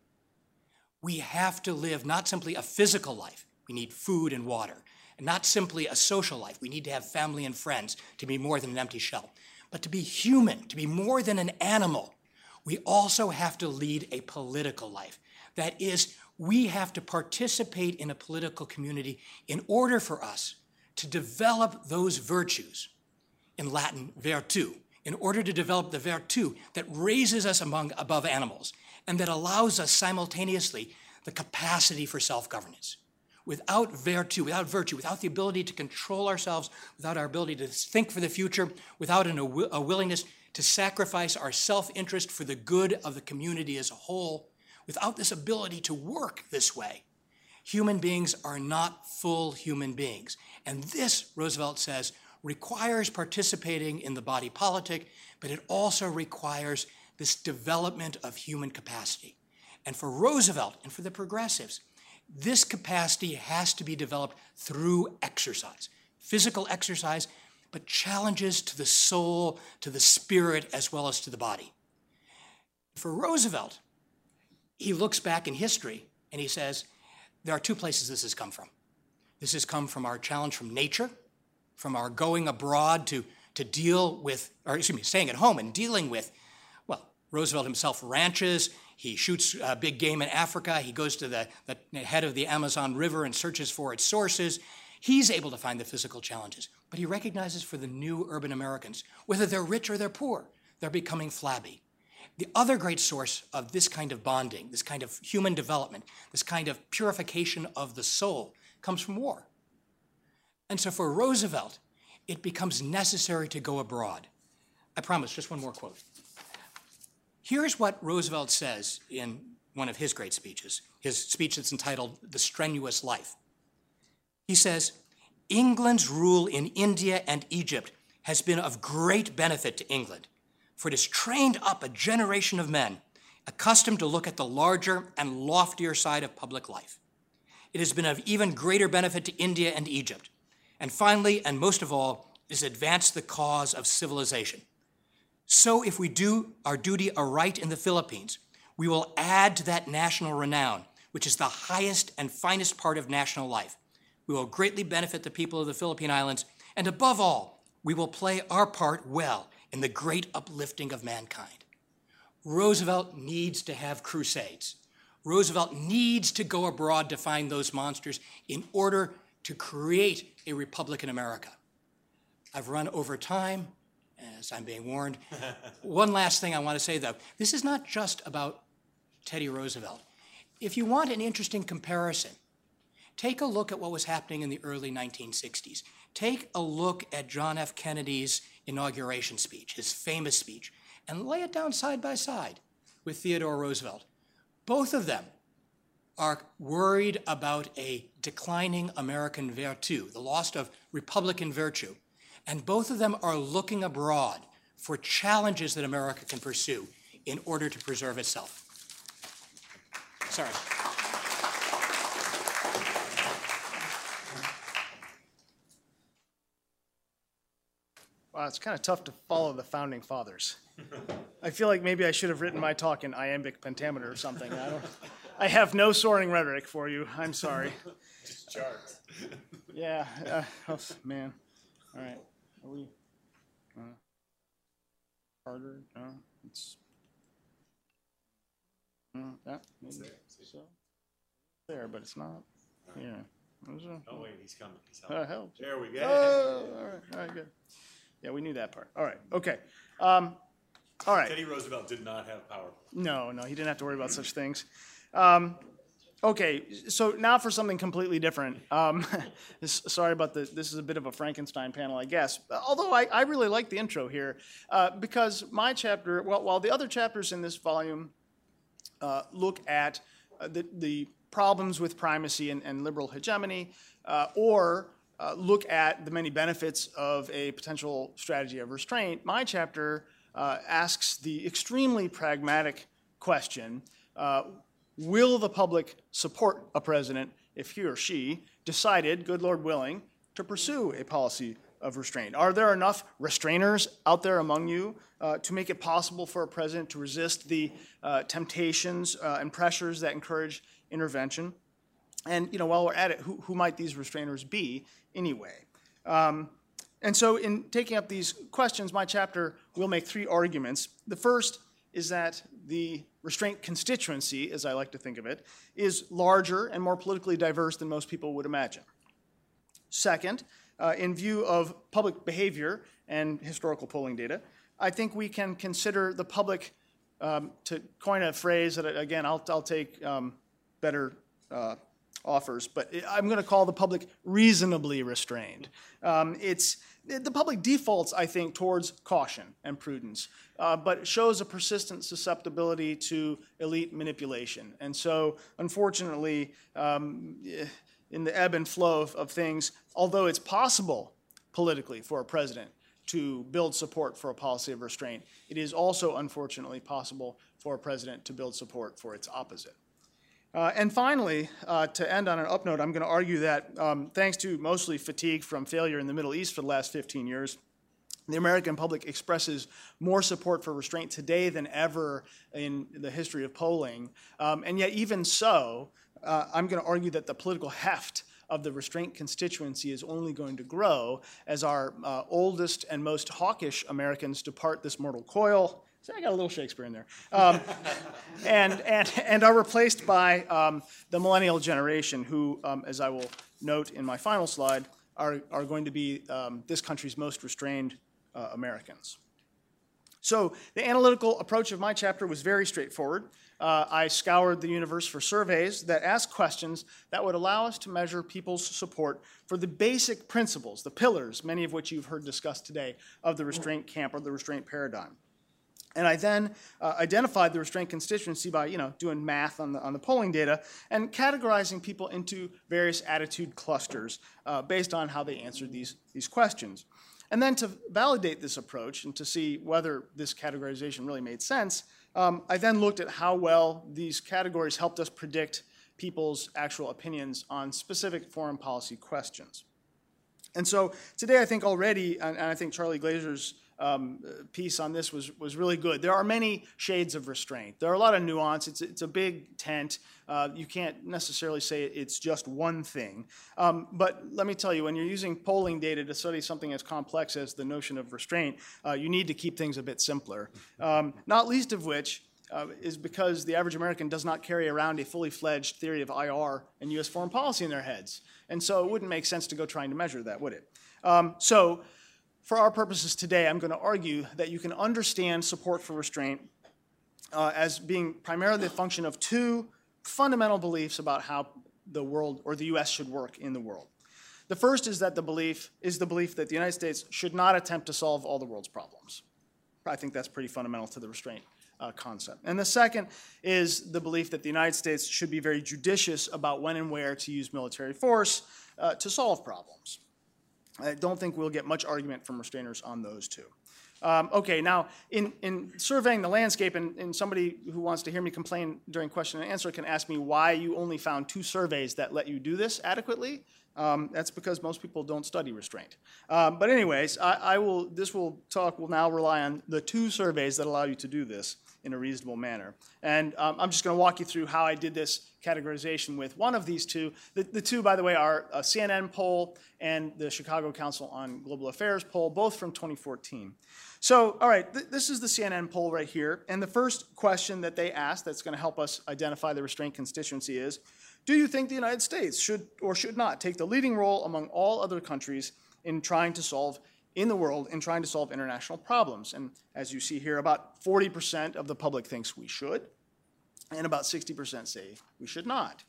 we have to live not simply a physical life, we need food and water, and not simply a social life, we need to have family and friends to be more than an empty shell, but to be human, to be more than an animal, we also have to lead a political life. That is, we have to participate in a political community in order for us to develop those virtues, in Latin, virtu, in order to develop the virtu that raises us among, above animals and that allows us simultaneously the capacity for self governance. Without virtu, without virtue, without the ability to control ourselves, without our ability to think for the future, without an, a willingness to sacrifice our self interest for the good of the community as a whole, without this ability to work this way, human beings are not full human beings. And this, Roosevelt says, requires participating in the body politic, but it also requires this development of human capacity. And for Roosevelt and for the progressives, this capacity has to be developed through exercise, physical exercise, but challenges to the soul, to the spirit, as well as to the body. For Roosevelt, he looks back in history and he says, there are two places this has come from. This has come from our challenge from nature, from our going abroad to, to deal with, or excuse me, staying at home and dealing with, well, Roosevelt himself ranches, he shoots big game in Africa, he goes to the, the head of the Amazon River and searches for its sources. He's able to find the physical challenges, but he recognizes for the new urban Americans, whether they're rich or they're poor, they're becoming flabby. The other great source of this kind of bonding, this kind of human development, this kind of purification of the soul comes from war. And so for Roosevelt, it becomes necessary to go abroad. I promise, just one more quote. Here's what Roosevelt says in one of his great speeches, his speech that's entitled The Strenuous Life. He says, England's rule in India and Egypt has been of great benefit to England for it has trained up a generation of men accustomed to look at the larger and loftier side of public life. It has been of even greater benefit to India and Egypt. And finally, and most of all, it has advanced the cause of civilization. So, if we do our duty aright in the Philippines, we will add to that national renown, which is the highest and finest part of national life. We will greatly benefit the people of the Philippine Islands, and above all, we will play our part well in the great uplifting of mankind. Roosevelt needs to have crusades. Roosevelt needs to go abroad to find those monsters in order to create a Republican America. I've run over time, as I'm being warned. One last thing I want to say, though this is not just about Teddy Roosevelt. If you want an interesting comparison, take a look at what was happening in the early 1960s. Take a look at John F. Kennedy's inauguration speech, his famous speech, and lay it down side by side with Theodore Roosevelt. Both of them are worried about a declining American virtue, the loss of Republican virtue. And both of them are looking abroad for challenges that America can pursue in order to preserve itself. Sorry. Wow, it's kind of tough to follow the founding fathers. I feel like maybe I should have written my talk in iambic pentameter or something. I don't. I have no soaring rhetoric for you. I'm sorry. Just charts. Yeah. Uh, oh, man. All right. Are we? Uh, harder, no, it's. No, that, maybe so. There, but it's not, yeah. Oh, wait, he's coming. He's That helps. There we Oh, all right, all right, good. Yeah, we knew that part. All right, okay. Um, all right. Teddy Roosevelt did not have power. No, no, he didn't have to worry about such things. Um, okay, so now for something completely different. Um, this- sorry about the. This is a bit of a Frankenstein panel, I guess. Although I, I really like the intro here uh, because my chapter, well, while the other chapters in this volume uh, look at uh, the, the problems with primacy and, and liberal hegemony, uh, or uh, look at the many benefits of a potential strategy of restraint, my chapter uh, asks the extremely pragmatic question uh, Will the public support a president if he or she decided, good Lord willing, to pursue a policy of restraint? Are there enough restrainers out there among you uh, to make it possible for a president to resist the uh, temptations and pressures that encourage intervention? And you know, while we're at it, who, who might these restrainers be anyway? Um, and so, in taking up these questions, my chapter will make three arguments. The first is that the restraint constituency, as I like to think of it, is larger and more politically diverse than most people would imagine. Second, uh, in view of public behavior and historical polling data, I think we can consider the public, um, to coin a phrase that, again, I'll, I'll take um, better uh, offers, but I'm going to call the public reasonably restrained. Um, it's the public defaults, I think, towards caution and prudence, uh, but shows a persistent susceptibility to elite manipulation. And so, unfortunately, um, in the ebb and flow of, of things, although it's possible politically for a president to build support for a policy of restraint, it is also unfortunately possible for a president to build support for its opposite. Uh, and finally, uh, to end on an up note, I'm going to argue that um, thanks to mostly fatigue from failure in the Middle East for the last 15 years, the American public expresses more support for restraint today than ever in the history of polling. Um, and yet, even so, uh, I'm going to argue that the political heft of the restraint constituency is only going to grow as our uh, oldest and most hawkish Americans depart this mortal coil. I got a little Shakespeare in there. Um, and, and, and are replaced by um, the millennial generation, who, um, as I will note in my final slide, are, are going to be um, this country's most restrained uh, Americans. So the analytical approach of my chapter was very straightforward. Uh, I scoured the universe for surveys that ask questions that would allow us to measure people's support for the basic principles, the pillars, many of which you've heard discussed today, of the restraint camp or the restraint paradigm. And I then uh, identified the restraint constituency by, you know, doing math on the, on the polling data and categorizing people into various attitude clusters uh, based on how they answered these, these questions. And then to validate this approach and to see whether this categorization really made sense, um, I then looked at how well these categories helped us predict people's actual opinions on specific foreign policy questions. And so today, I think already, and and I think Charlie Glaser's um, piece on this was, was really good. There are many shades of restraint. There are a lot of nuance. It's, it's a big tent. Uh, you can't necessarily say it's just one thing. Um, but let me tell you, when you're using polling data to study something as complex as the notion of restraint, uh, you need to keep things a bit simpler. Um, not least of which uh, is because the average American does not carry around a fully fledged theory of IR and U.S. foreign policy in their heads. And so it wouldn't make sense to go trying to measure that, would it? Um, so for our purposes today, I'm going to argue that you can understand support for restraint uh, as being primarily the function of two fundamental beliefs about how the world or the U.S. should work in the world. The first is that the belief is the belief that the United States should not attempt to solve all the world's problems. I think that's pretty fundamental to the restraint uh, concept. And the second is the belief that the United States should be very judicious about when and where to use military force uh, to solve problems. I don't think we'll get much argument from restrainers on those two. Um, okay, now in, in surveying the landscape, and, and somebody who wants to hear me complain during question and answer can ask me why you only found two surveys that let you do this adequately. Um, that's because most people don't study restraint. Um, but anyways, I, I will. This will talk will now rely on the two surveys that allow you to do this in a reasonable manner. And um, I'm just going to walk you through how I did this categorization with one of these two. The, the two, by the way, are a CNN poll and the Chicago Council on Global Affairs poll, both from 2014. So, all right, th- this is the CNN poll right here. And the first question that they asked that's going to help us identify the restraint constituency is Do you think the United States should or should not take the leading role among all other countries in trying to solve in the world in trying to solve international problems. And as you see here, about 40% of the public thinks we should, and about 60% say we should not.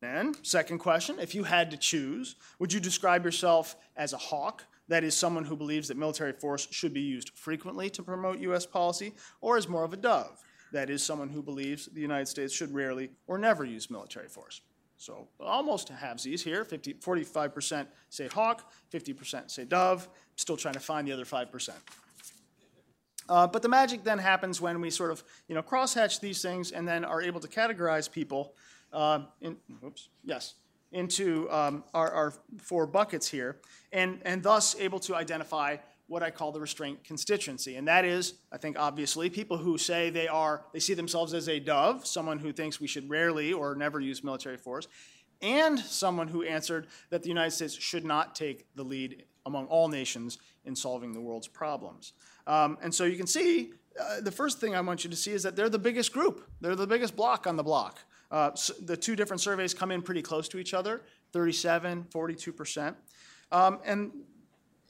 Then, second question if you had to choose, would you describe yourself as a hawk, that is, someone who believes that military force should be used frequently to promote U.S. policy, or as more of a dove, that is, someone who believes the United States should rarely or never use military force? So almost halvesies here, 50, 45% say hawk, 50% say dove, still trying to find the other 5%. Uh, but the magic then happens when we sort of, you know, crosshatch these things and then are able to categorize people uh, in, oops, yes, into um, our, our four buckets here, and, and thus able to identify what I call the restraint constituency. And that is, I think obviously, people who say they are, they see themselves as a dove, someone who thinks we should rarely or never use military force, and someone who answered that the United States should not take the lead among all nations in solving the world's problems. Um, and so you can see, uh, the first thing I want you to see is that they're the biggest group. They're the biggest block on the block. Uh, so the two different surveys come in pretty close to each other 37, 42%. Um, and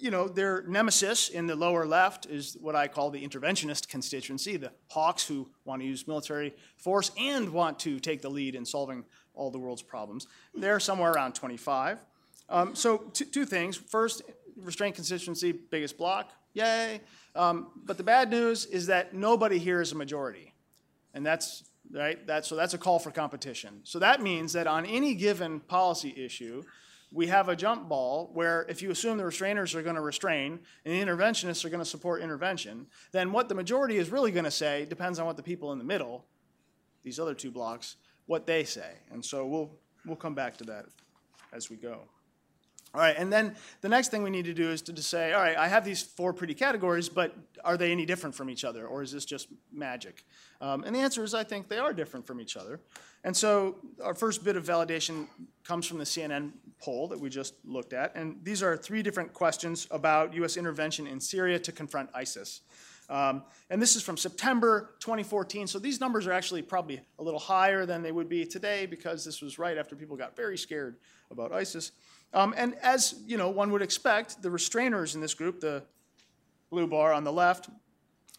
you know, their nemesis in the lower left is what I call the interventionist constituency, the hawks who want to use military force and want to take the lead in solving all the world's problems. They're somewhere around 25. Um, so, two things. First, restraint constituency, biggest block, yay. Um, but the bad news is that nobody here is a majority. And that's right? That, so that's a call for competition. So that means that on any given policy issue, we have a jump ball where if you assume the restrainers are going to restrain and the interventionists are going to support intervention, then what the majority is really going to say depends on what the people in the middle, these other two blocks, what they say. And so we'll, we'll come back to that as we go. All right, and then the next thing we need to do is to, to say, all right, I have these four pretty categories, but are they any different from each other, or is this just magic? Um, and the answer is, I think they are different from each other. And so our first bit of validation comes from the CNN poll that we just looked at, and these are three different questions about U.S. intervention in Syria to confront ISIS. Um, and this is from September 2014, so these numbers are actually probably a little higher than they would be today because this was right after people got very scared about ISIS. Um, and as you know, one would expect, the restrainers in this group, the blue bar on the left,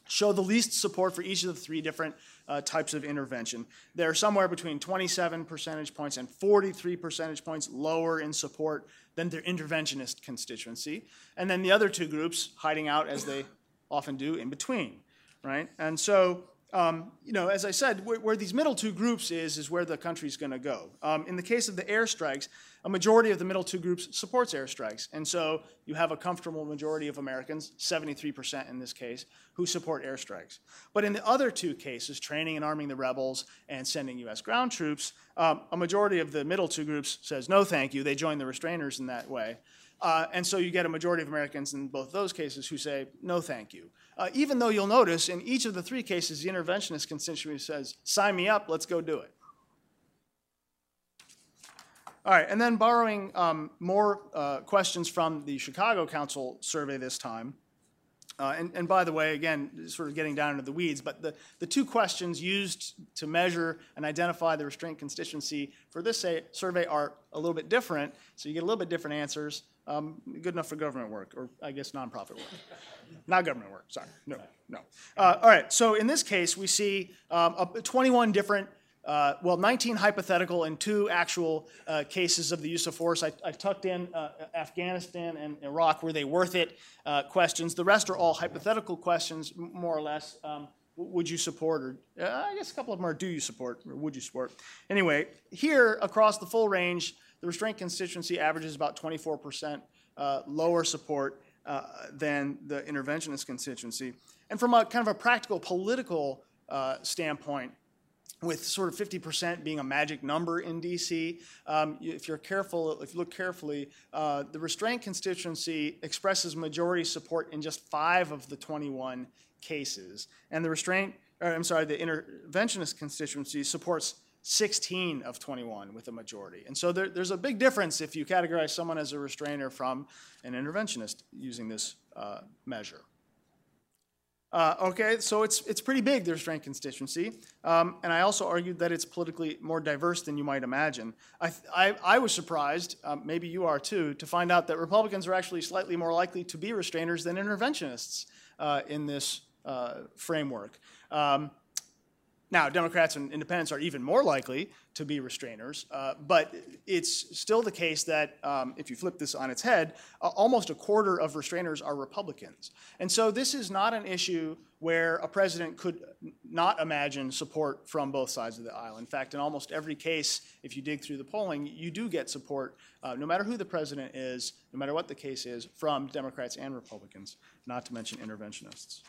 show the least support for each of the three different uh, types of intervention. They're somewhere between 27 percentage points and 43 percentage points lower in support than their interventionist constituency. And then the other two groups hiding out as they often do in between, right? And so um, you know, as I said, where, where, these middle two groups is, is where the country's going to go. Um, in the case of the airstrikes, a majority of the middle two groups supports airstrikes. And so you have a comfortable majority of Americans, 73% in this case, who support airstrikes. But in the other two cases, training and arming the rebels and sending U.S. ground troops, um, a majority of the middle two groups says no thank you. They join the restrainers in that way. Uh, and so you get a majority of Americans in both those cases who say no thank you. Uh, even though you'll notice in each of the three cases, the interventionist constituency says, sign me up, let's go do it. All right, and then borrowing um, more uh, questions from the Chicago Council survey this time. Uh, and, and, by the way, again, sort of getting down into the weeds, but the, the two questions used to measure and identify the restraint constituency for this say, survey are a little bit different, so you get a little bit different answers. Um, good enough for government work, or I guess nonprofit work. Not government work, sorry. No, no. Uh, all right, so in this case, we see um, 21 different, uh, well, 19 hypothetical and two actual uh, cases of the use of force. I, I tucked in uh, Afghanistan and Iraq. Were they worth it? Uh, questions. The rest are all hypothetical questions, more or less. Um, would you support, or uh, I guess a couple of them are do you support, or would you support? Anyway, here across the full range, the restraint constituency averages about 24% uh, lower support uh, than the interventionist constituency. And from a kind of a practical political uh, standpoint, with sort of 50% being a magic number in DC. Um, if you're careful, if you look carefully, uh, the restraint constituency expresses majority support in just five of the 21 cases, and the restraint, or I'm sorry, the interventionist constituency supports 16 of 21 with a majority. And so there, there's a big difference if you categorize someone as a restrainer from an interventionist using this uh, measure. Uh, okay, so it's, it's pretty big, the restraint constituency. Um, and I also argued that it's politically more diverse than you might imagine. I, I, I was surprised, um, maybe you are too, to find out that Republicans are actually slightly more likely to be restrainers than interventionists uh, in this uh, framework. Um, now, Democrats and independents are even more likely to be restrainers, uh, but it's still the case that um, if you flip this on its head, uh, almost a quarter of restrainers are Republicans. And so this is not an issue where a president could not imagine support from both sides of the aisle. In fact, in almost every case, if you dig through the polling, you do get support, uh, no matter who the president is, no matter what the case is, from Democrats and Republicans, not to mention interventionists.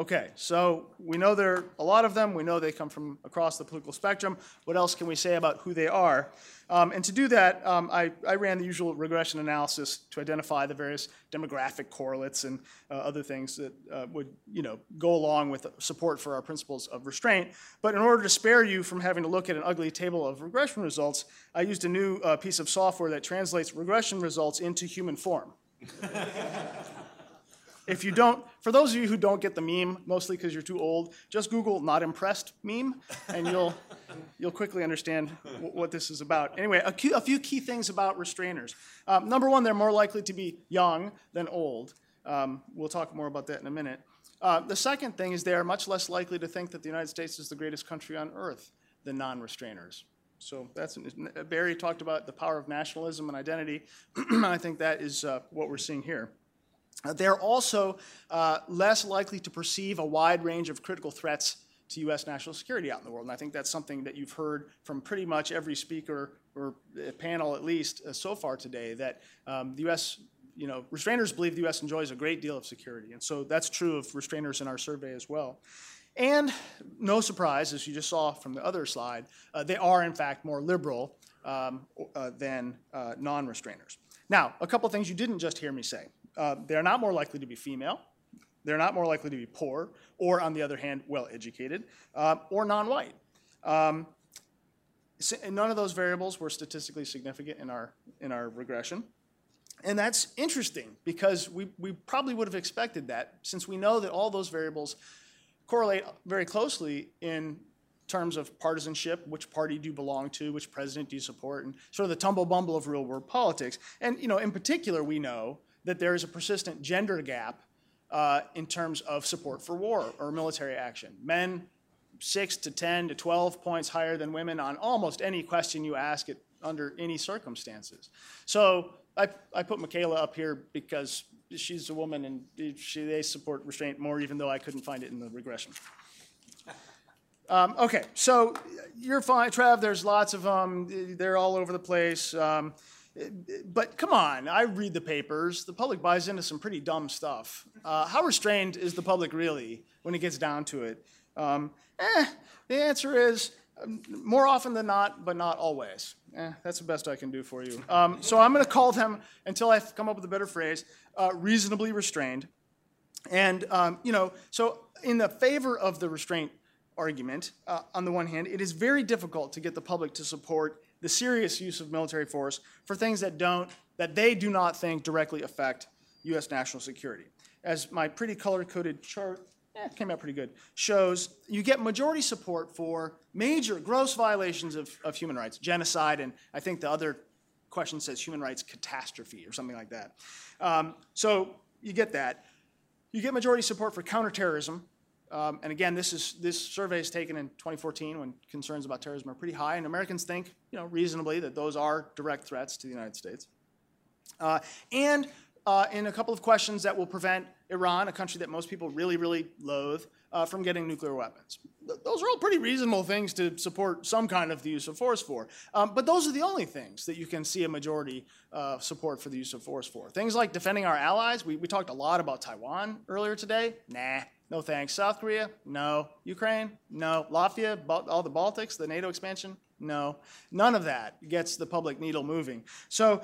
Okay, so we know there are a lot of them. We know they come from across the political spectrum. What else can we say about who they are? Um, and to do that, um, I, I, ran the usual regression analysis to identify the various demographic correlates and uh, other things that uh, would, you know, go along with support for our principles of restraint. But in order to spare you from having to look at an ugly table of regression results, I used a new uh, piece of software that translates regression results into human form. If you don't, for those of you who don't get the meme, mostly because you're too old, just Google "not impressed" meme, and you'll you'll quickly understand what this is about. Anyway, a, a, few key things about restrainers. Um, number one, they're more likely to be young than old. Um, we'll talk more about that in a minute. Uh, the second thing is they are much less likely to think that the United States is the greatest country on earth than non-restrainers. So that's Barry talked about the power of nationalism and identity. I think that is uh, what we're seeing here. Uh, they're also uh, less likely to perceive a wide range of critical threats to U.S. national security out in the world. And I think that's something that you've heard from pretty much every speaker or panel, at least uh, so far today, that um, the U.S. You know, restrainers believe the U.S. enjoys a great deal of security, and so that's true of restrainers in our survey as well. And no surprise, as you just saw from the other slide, uh, they are in fact more liberal um, uh, than uh, non-restrainers. Now, a couple of things you didn't just hear me say. Uh, they're not more likely to be female. They're not more likely to be poor, or on the other hand, well educated, uh, or non white. Um, none of those variables were statistically significant in our, in our regression. And that's interesting because we, we probably would have expected that since we know that all those variables correlate very closely in terms of partisanship, which party do you belong to, which president do you support, and sort of the tumble bumble of real world politics. And you know, in particular, we know that there is a persistent gender gap uh, in terms of support for war or military action. Men, six to 10 to 12 points higher than women on almost any question you ask it under any circumstances. So I, I put Michaela up here because she's a woman and she, they support restraint more, even though I couldn't find it in the regression. Um, okay, so you're fine, Trav. There's lots of them. They're all over the place. Um, but come on, I read the papers. The public buys into some pretty dumb stuff. Uh, how restrained is the public really when it gets down to it? Um, eh, the answer is um, more often than not, but not always. Eh, that's the best I can do for you. Um, so I'm going to call them, until I come up with a better phrase, uh, reasonably restrained. And, um, you know, so in the favor of the restraint argument, uh, on the one hand, it is very difficult to get the public to support the serious use of military force for things that don't that they do not think directly affect U.S. national security. As my pretty color-coded chart eh, came out pretty good, shows you get majority support for major gross violations of, of human rights, genocide, and I think the other question says human rights catastrophe or something like that. Um, so you get that. You get majority support for counterterrorism, um, and again, this is this survey is taken in 2014 when concerns about terrorism are pretty high, and Americans think, you know, reasonably that those are direct threats to the United States. Uh, and uh, in a couple of questions that will prevent Iran, a country that most people really, really loathe, uh, from getting nuclear weapons. Th- those are all pretty reasonable things to support some kind of the use of force for. Um, but those are the only things that you can see a majority uh, support for the use of force for. Things like defending our allies. We, we talked a lot about Taiwan earlier today. Nah, no thanks. South Korea? No. Ukraine? No. Latvia? all the Baltics, the NATO expansion? No, none of that gets the public needle moving. So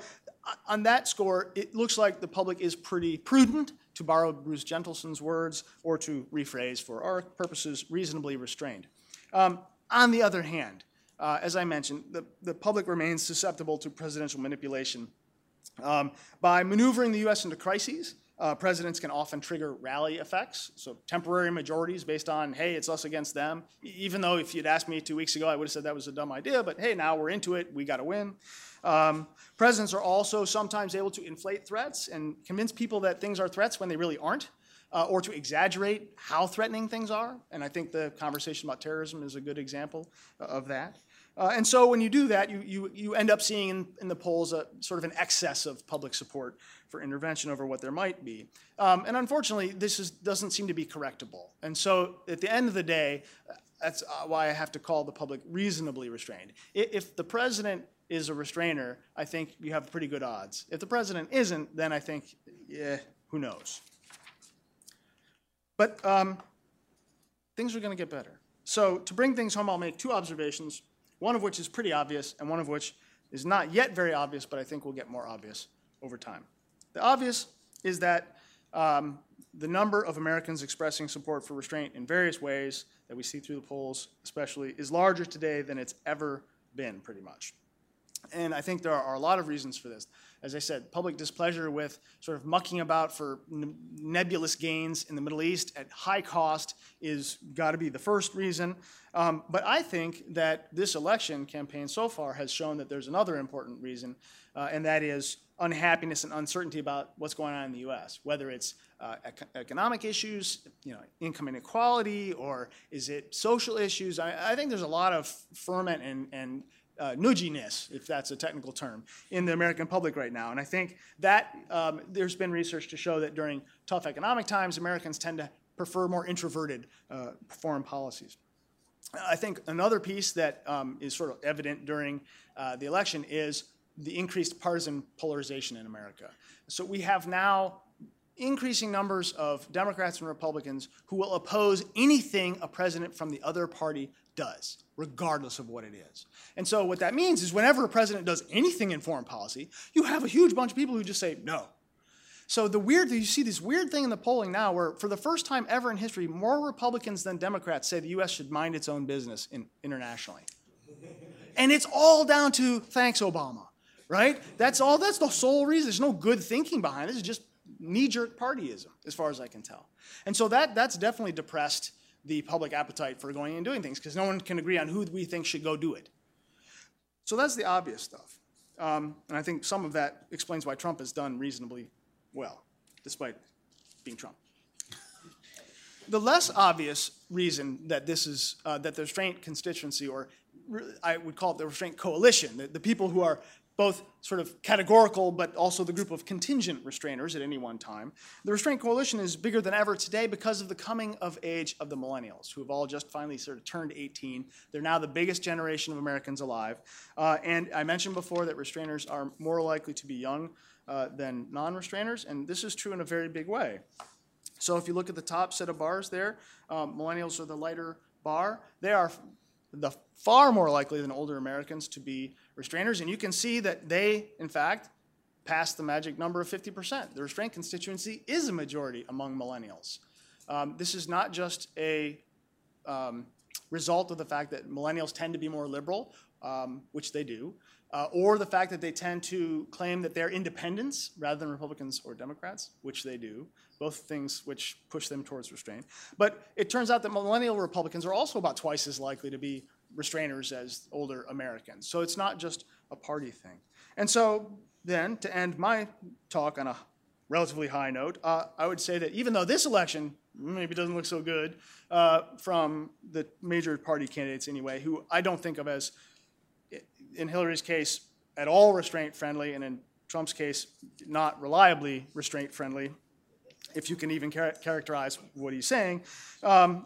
on that score, it looks like the public is pretty prudent, to borrow Bruce Jentleson's words, or to rephrase for our purposes, reasonably restrained. Um, on the other hand, uh, as I mentioned, the, the public remains susceptible to presidential manipulation. Um, by maneuvering the U.S. into crises, uh, presidents can often trigger rally effects, so temporary majorities based on, hey, it's us against them. Even though if you'd asked me two weeks ago, I would have said that was a dumb idea, but hey, now we're into it, we got to win. Um, presidents are also sometimes able to inflate threats and convince people that things are threats when they really aren't, uh, or to exaggerate how threatening things are. And I think the conversation about terrorism is a good example uh, of that. Uh, and so when you do that, you, you, you end up seeing in, in the polls a sort of an excess of public support for intervention over what there might be. Um, and unfortunately, this is, doesn't seem to be correctable. And so at the end of the day, that's uh, why I have to call the public reasonably restrained. If the president is a restrainer, I think you have pretty good odds. If the president isn't, then I think, yeah, who knows? But um, things are going to get better. So to bring things home, I'll make two observations, one of which is pretty obvious and one of which is not yet very obvious, but I think will get more obvious over time. The obvious is that um, the number of Americans expressing support for restraint in various ways that we see through the polls, especially, is larger today than it's ever been, pretty much. And I think there are a lot of reasons for this. As I said, public displeasure with sort of mucking about for nebulous gains in the Middle East at high cost is got to be the first reason. Um, but I think that this election campaign so far has shown that there's another important reason, uh, and that is unhappiness and uncertainty about what's going on in the U.S. Whether it's uh, ec- economic issues, you know, income inequality, or is it social issues? I, I think there's a lot of ferment and, and uh, nudginess, if that's a technical term, in the American public right now. And I think that um, there's been research to show that during tough economic times, Americans tend to prefer more introverted uh, foreign policies. I think another piece that um, is sort of evident during uh, the election is the increased partisan polarization in America. So we have now increasing numbers of Democrats and Republicans who will oppose anything a president from the other party does, regardless of what it is. And so what that means is whenever a president does anything in foreign policy, you have a huge bunch of people who just say no. So the weird, you see this weird thing in the polling now where for the first time ever in history, more Republicans than Democrats say the U.S. should mind its own business in, internationally. And it's all down to thanks, Obama, right? That's all, that's the sole reason. There's no good thinking behind it. It's just knee-jerk partyism, as far as I can tell. And so that, that's definitely depressed the public appetite for going and doing things because no one can agree on who we think should go do it. So that's the obvious stuff. Um, and I think some of that explains why Trump has done reasonably well, despite being Trump. The less obvious reason that this is, uh, that the restraint constituency, or I would call it the restraint coalition, the, the people who are both sort of categorical, but also the group of contingent restrainers at any one time. The restraint coalition is bigger than ever today because of the coming of age of the millennials, who have all just finally sort of turned 18. They're now the biggest generation of Americans alive. Uh, and I mentioned before that restrainers are more likely to be young uh, than non restrainers, and this is true in a very big way. So if you look at the top set of bars there, um, millennials are the lighter bar. They are the far more likely than older Americans to be restrainers, and you can see that they, in fact, passed the magic number of 50%. The restraint constituency is a majority among millennials. Um, this is not just a um, result of the fact that millennials tend to be more liberal, um, which they do, uh, or the fact that they tend to claim that they're independents rather than Republicans or Democrats, which they do, both things which push them towards restraint. But it turns out that millennial Republicans are also about twice as likely to be restrainers as older Americans. So it's not just a party thing. And so then, to end my talk on a relatively high note, uh, I would say that even though this election maybe doesn't look so good uh, from the major party candidates anyway, who I don't think of as, in Hillary's case, at all restraint friendly, and in Trump's case, not reliably restraint friendly, if you can even char- characterize what he's saying. Um,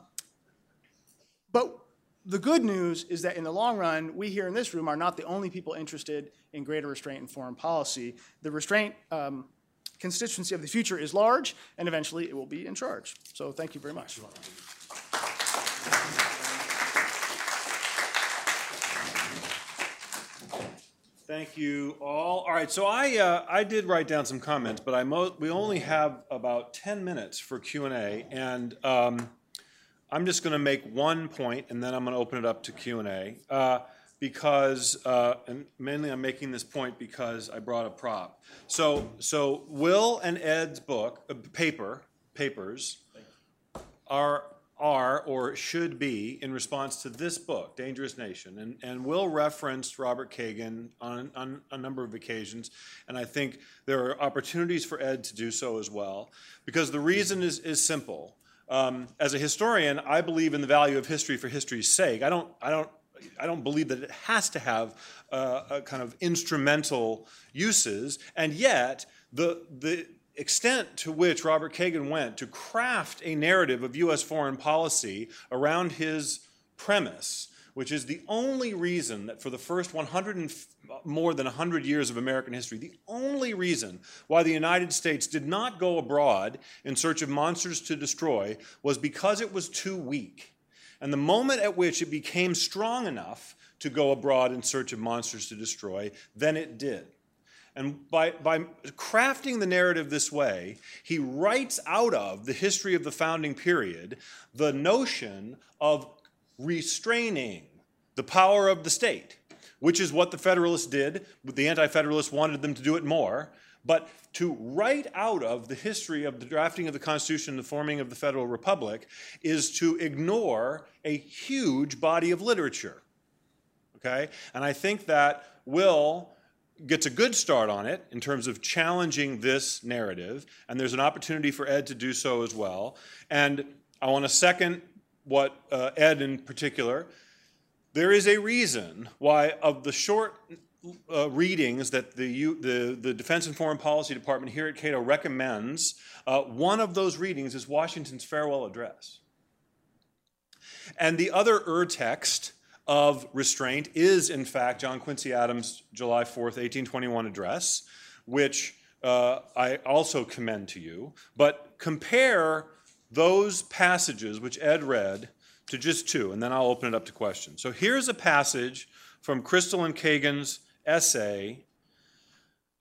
but the good news is that in the long run, we here in this room are not the only people interested in greater restraint in foreign policy. The restraint um, constituency of the future is large, and eventually it will be in charge. So thank you very much. Thank you all. All right, so I, uh, I did write down some comments, but I we only have about 10 minutes for Q and A, and um, I'm just going to make one point, and then I'm going to open it up to Q and A. Uh, because, uh, and mainly I'm making this point because I brought a prop. So, so Will and Ed's book, uh, paper, papers, are are or should be in response to this book, Dangerous Nation. And, and Will referenced Robert Kagan on, on a number of occasions, and I think there are opportunities for Ed to do so as well, because the reason is, is simple. Um, as a historian, I believe in the value of history for history's sake. I don't, I don't, I don't believe that it has to have uh, a kind of instrumental uses, and yet the, the, extent to which Robert Kagan went to craft a narrative of U.S. foreign policy around his premise, which is the only reason that for the first 100 and more than 100 years of American history, the only reason why the United States did not go abroad in search of monsters to destroy was because it was too weak. And the moment at which it became strong enough to go abroad in search of monsters to destroy, then it did. And by, by crafting the narrative this way, he writes out of the history of the founding period the notion of restraining the power of the state, which is what the Federalists did. The Anti Federalists wanted them to do it more. But to write out of the history of the drafting of the Constitution and the forming of the Federal Republic is to ignore a huge body of literature. Okay? And I think that will gets a good start on it in terms of challenging this narrative, and there's an opportunity for Ed to do so as well. And I want to second what uh, Ed in particular. There is a reason why, of the short uh, readings that the, the, the, Defense and Foreign Policy Department here at Cato recommends, uh, one of those readings is Washington's farewell address. And the other ur text of restraint is, in fact, John Quincy Adams' July 4th, 1821 address, which uh, I also commend to you. But compare those passages which Ed read to just two, and then I'll open it up to questions. So here's a passage from Kristol and Kagan's essay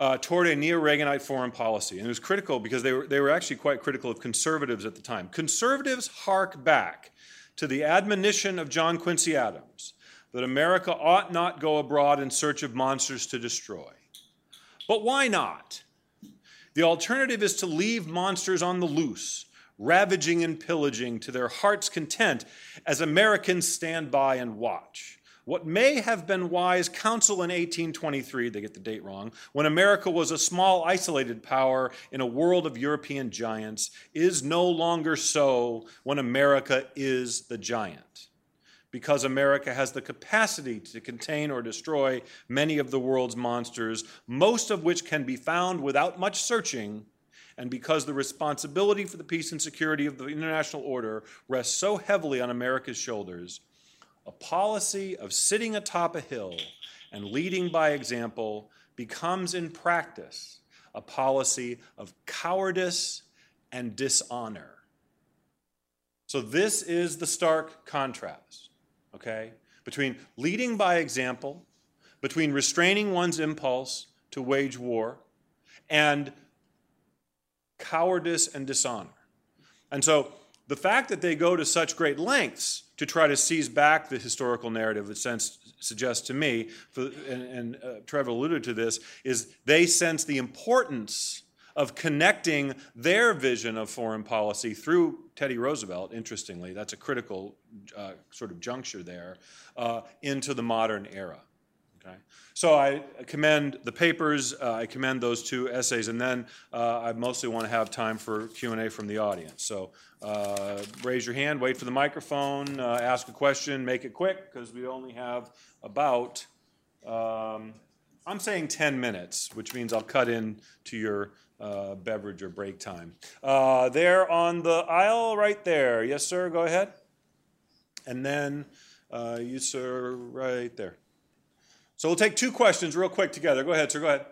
uh, toward a neo Reaganite foreign policy. And it was critical because they were, they were actually quite critical of conservatives at the time. Conservatives hark back to the admonition of John Quincy Adams that America ought not go abroad in search of monsters to destroy. But why not? The alternative is to leave monsters on the loose, ravaging and pillaging to their heart's content as Americans stand by and watch. What may have been wise counsel in 1823, they get the date wrong, when America was a small, isolated power in a world of European giants, is no longer so when America is the giant. Because America has the capacity to contain or destroy many of the world's monsters, most of which can be found without much searching, and because the responsibility for the peace and security of the international order rests so heavily on America's shoulders, a policy of sitting atop a hill and leading by example becomes in practice a policy of cowardice and dishonor. So, this is the stark contrast, okay, between leading by example, between restraining one's impulse to wage war, and cowardice and dishonor. And so, the fact that they go to such great lengths to try to seize back the historical narrative, it sense, suggests to me, for, and, and uh, Trevor alluded to this, is they sense the importance of connecting their vision of foreign policy through Teddy Roosevelt, interestingly, that's a critical uh, sort of juncture there, uh, into the modern era. Okay? So I commend the papers, uh, I commend those two essays, and then uh, I mostly want to have time for Q&A from the audience. So uh, raise your hand, wait for the microphone, uh, ask a question, make it quick, because we only have about, um, I'm saying 10 minutes, which means I'll cut in to your uh, beverage or break time. Uh, there on the aisle right there. Yes, sir, go ahead. And then you, sir, right there. So we'll take two questions real quick together. Go ahead, sir. Go ahead.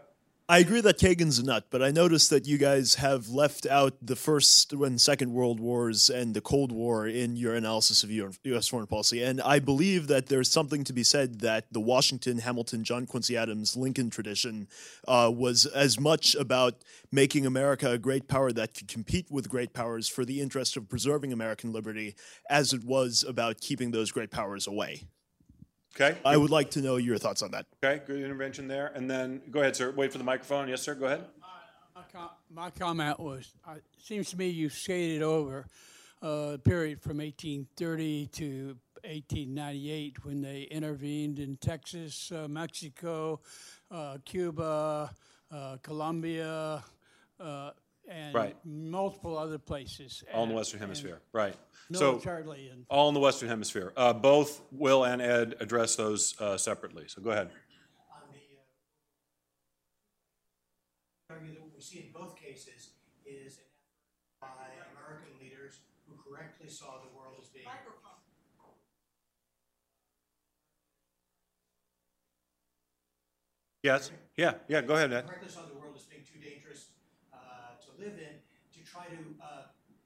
I agree that Kagan's a nut, but I noticed that you guys have left out the First and Second World Wars and the Cold War in your analysis of U.S. foreign policy. And I believe that there's something to be said that the Washington, Hamilton, John Quincy Adams, Lincoln tradition uh, was as much about making America a great power that could compete with great powers for the interest of preserving American liberty as it was about keeping those great powers away. Okay, I would like to know your thoughts on that. okay, good intervention there. And then, go ahead, sir. Wait for the microphone. Yes, sir, go ahead. My com- My comment was, uh, it seems to me you skated over uh, the period from 1830 to 1898 when they intervened in Texas, uh, Mexico, uh, Cuba, uh, Colombia, uh, and Right. multiple other places. All in the and- Western and Hemisphere, right. So, Militarily and all in the Western Hemisphere. Uh, Both Will and Ed address those uh, separately, so go ahead. argue that what we see in both cases is an effort by American leaders who correctly saw the world as being. Yes, yeah, yeah, go ahead, Ed. correctly saw the world as being too dangerous uh, to live in, to try to uh,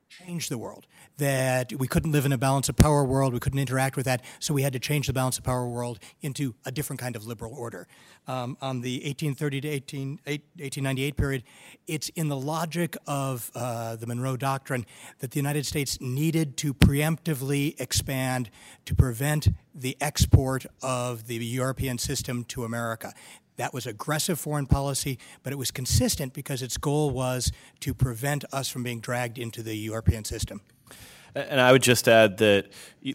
change the world. That we couldn't live in a balance of power world, we couldn't interact with that, so we had to change the balance of power world into a different kind of liberal order. Um, on the 1830 to 18, 1898 period, it's in the logic of uh, the Monroe Doctrine that the United States needed to preemptively expand to prevent the export of the European system to America. That was aggressive foreign policy, but it was consistent because its goal was to prevent us from being dragged into the European system. And I would just add that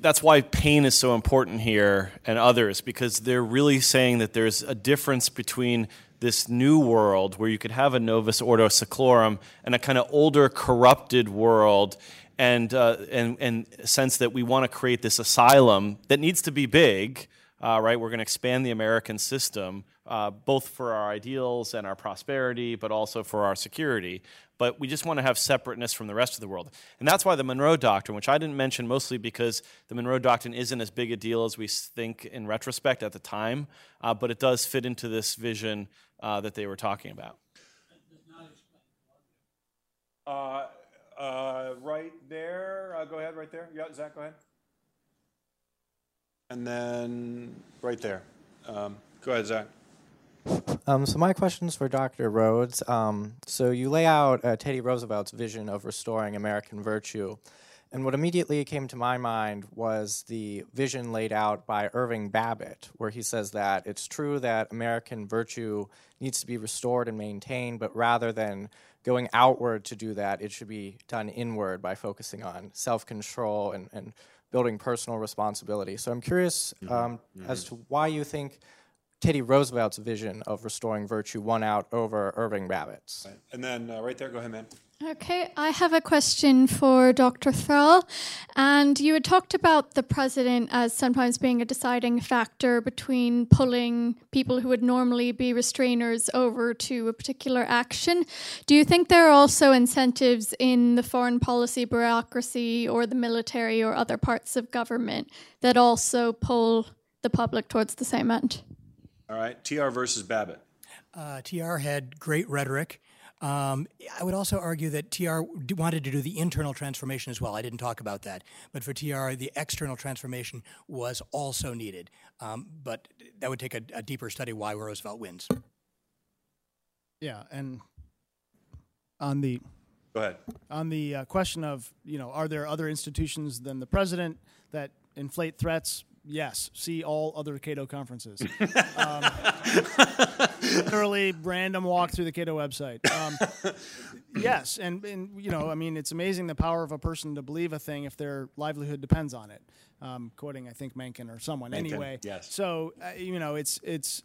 that's why Paine is so important here and others, because they're really saying that there's a difference between this new world where you could have a Novus Ordo Seclorum and a kind of older, corrupted world, and, uh, and, and sense that we want to create this asylum that needs to be big. Uh, right, we're going to expand the American system, uh, both for our ideals and our prosperity, but also for our security. But we just want to have separateness from the rest of the world. And that's why the Monroe Doctrine, which I didn't mention mostly because the Monroe Doctrine isn't as big a deal as we think in retrospect at the time, uh, but it does fit into this vision uh, that they were talking about. Uh, uh, Right there, go ahead, right there. Yeah, Zach, go ahead. And then, right there. Um, Go ahead, Zach. Um, so my question's for Dr. Rhodes. Um, so you lay out uh, Teddy Roosevelt's vision of restoring American virtue, and what immediately came to my mind was the vision laid out by Irving Babbitt, where he says that it's true that American virtue needs to be restored and maintained, but rather than going outward to do that, it should be done inward by focusing on self-control and, and building personal responsibility. So I'm curious um, as to why you think Teddy Roosevelt's vision of restoring virtue won out over Irving Babbitt's. And then, uh, right there, go ahead, man. Okay, I have a question for Dr. Thrall. And you had talked about the president as sometimes being a deciding factor between pulling people who would normally be restrainers over to a particular action. Do you think there are also incentives in the foreign policy bureaucracy or the military or other parts of government that also pull the public towards the same end? All right, TR versus Babbitt. Uh, TR had great rhetoric. Um, I would also argue that TR wanted to do the internal transformation as well. I didn't talk about that. But for TR, the external transformation was also needed. Um, but that would take a, a deeper study why Roosevelt wins. Yeah, and on the Go ahead. on the uh, question of you know are there other institutions than the president that inflate threats? Yes. See all other Cato conferences. um, literally random walk through the Cato website. Um, yes, and, and you know I mean it's amazing the power of a person to believe a thing if their livelihood depends on it. Um, quoting I think Mencken or someone. anyway, yes. So uh, you know it's it's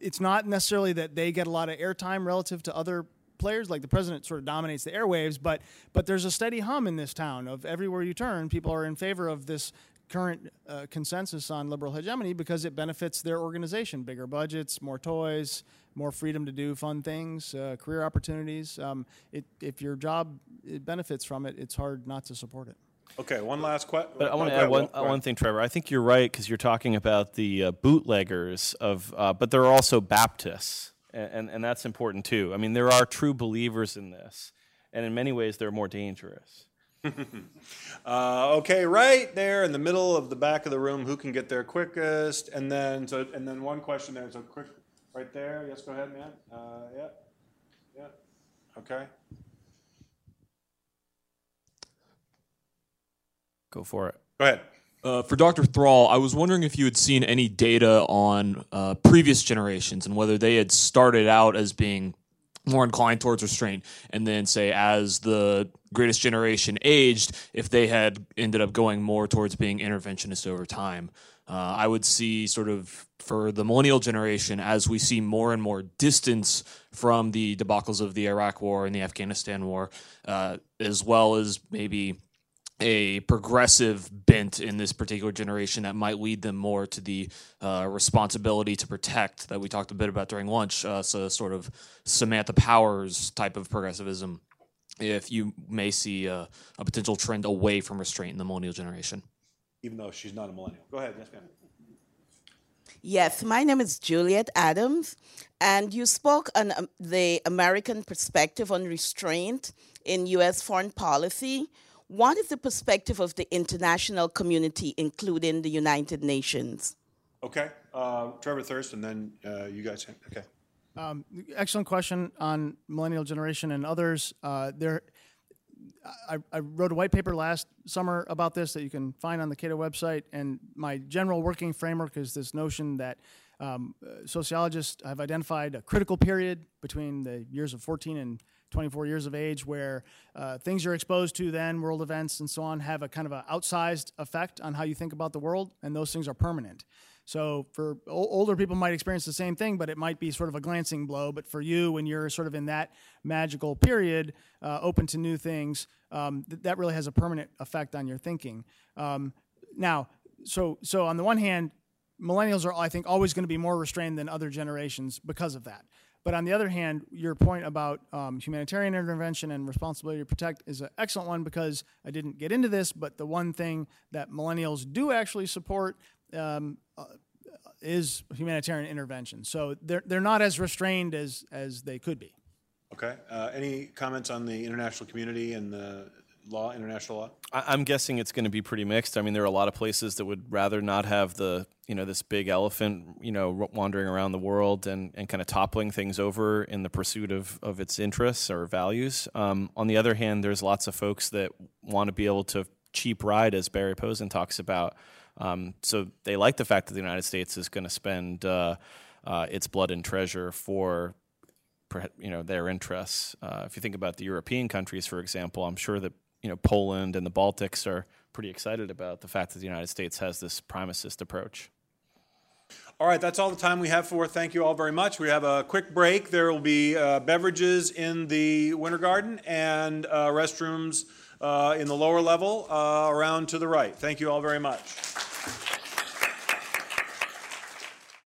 it's not necessarily that they get a lot of airtime relative to other players like the president sort of dominates the airwaves but but there's a steady hum in this town of everywhere you turn people are in favor of this current uh, consensus on liberal hegemony because it benefits their organization bigger budgets more toys more freedom to do fun things uh, career opportunities um, it, if your job it benefits from it it's hard not to support it Okay, one last question. But I want to add one, one thing, Trevor. I think you're right because you're talking about the uh, bootleggers of, uh, but there are also Baptists and, and, and that's important too. I mean, there are true believers in this, and in many ways, they're more dangerous. Uh, okay, right there in the middle of the back of the room, who can get there quickest? And then, so, and then one question there. So quick, right there. Yes, go ahead, man. Uh, yeah, yeah. Okay. Go for it. Go ahead. Uh, for Dr. Thrall, I was wondering if you had seen any data on uh, previous generations and whether they had started out as being more inclined towards restraint, and then say as the greatest generation aged, if they had ended up going more towards being interventionist over time. Uh, I would see sort of for the millennial generation as we see more and more distance from the debacles of the Iraq War and the Afghanistan War, uh, as well as maybe a progressive bent in this particular generation that might lead them more to the uh, responsibility to protect that we talked a bit about during lunch. Uh, so, sort of Samantha Powers type of progressivism. If you may see a, a potential trend away from restraint in the millennial generation. Even though she's not a millennial. Go ahead. Yes, ma'am. Yes, my name is Juliet Adams, and you spoke on um, the American perspective on restraint in U.S. foreign policy. What is the perspective of the international community, including the United Nations? Okay. Uh, Trevor Thirst, and then uh, you guys. Okay. Um, excellent question on millennial generation and others. Uh, there, I, I, wrote a white paper last summer about this that you can find on the Cato website. And my general working framework is this notion that um, sociologists have identified a critical period between the years of 14 and 24 years of age where uh, things you're exposed to then, world events and so on, have a kind of an outsized effect on how you think about the world, and those things are permanent. So for older people might experience the same thing, but it might be sort of a glancing blow. But for you, when you're sort of in that magical period, uh, open to new things, um, th- that really has a permanent effect on your thinking. Um, now, so so on the one hand, millennials are I think always going to be more restrained than other generations because of that. But on the other hand, your point about um, humanitarian intervention and responsibility to protect is an excellent one because I didn't get into this, but the one thing that millennials do actually support um, uh, is humanitarian intervention. So they're they're not as restrained as as they could be. Okay. Uh, any comments on the international community and the law, international law? I- I'm guessing it's going to be pretty mixed. I mean, there are a lot of places that would rather not have the you know this big elephant you know wandering around the world and, and kind of toppling things over in the pursuit of, of its interests or values. Um, on the other hand, there's lots of folks that want to be able to cheap ride, as Barry Posen talks about. Um, so they like the fact that the United States is going to spend uh, uh, its blood and treasure for you know their interests. Uh, if you think about the European countries, for example, I'm sure that you know Poland and the Baltics are pretty excited about the fact that the United States has this primacist approach. All right, that's all the time we have for. Thank you all very much. We have a quick break. There will be uh, beverages in the Winter Garden and uh, restrooms uh, in the lower level uh, around to the right. Thank you all very much.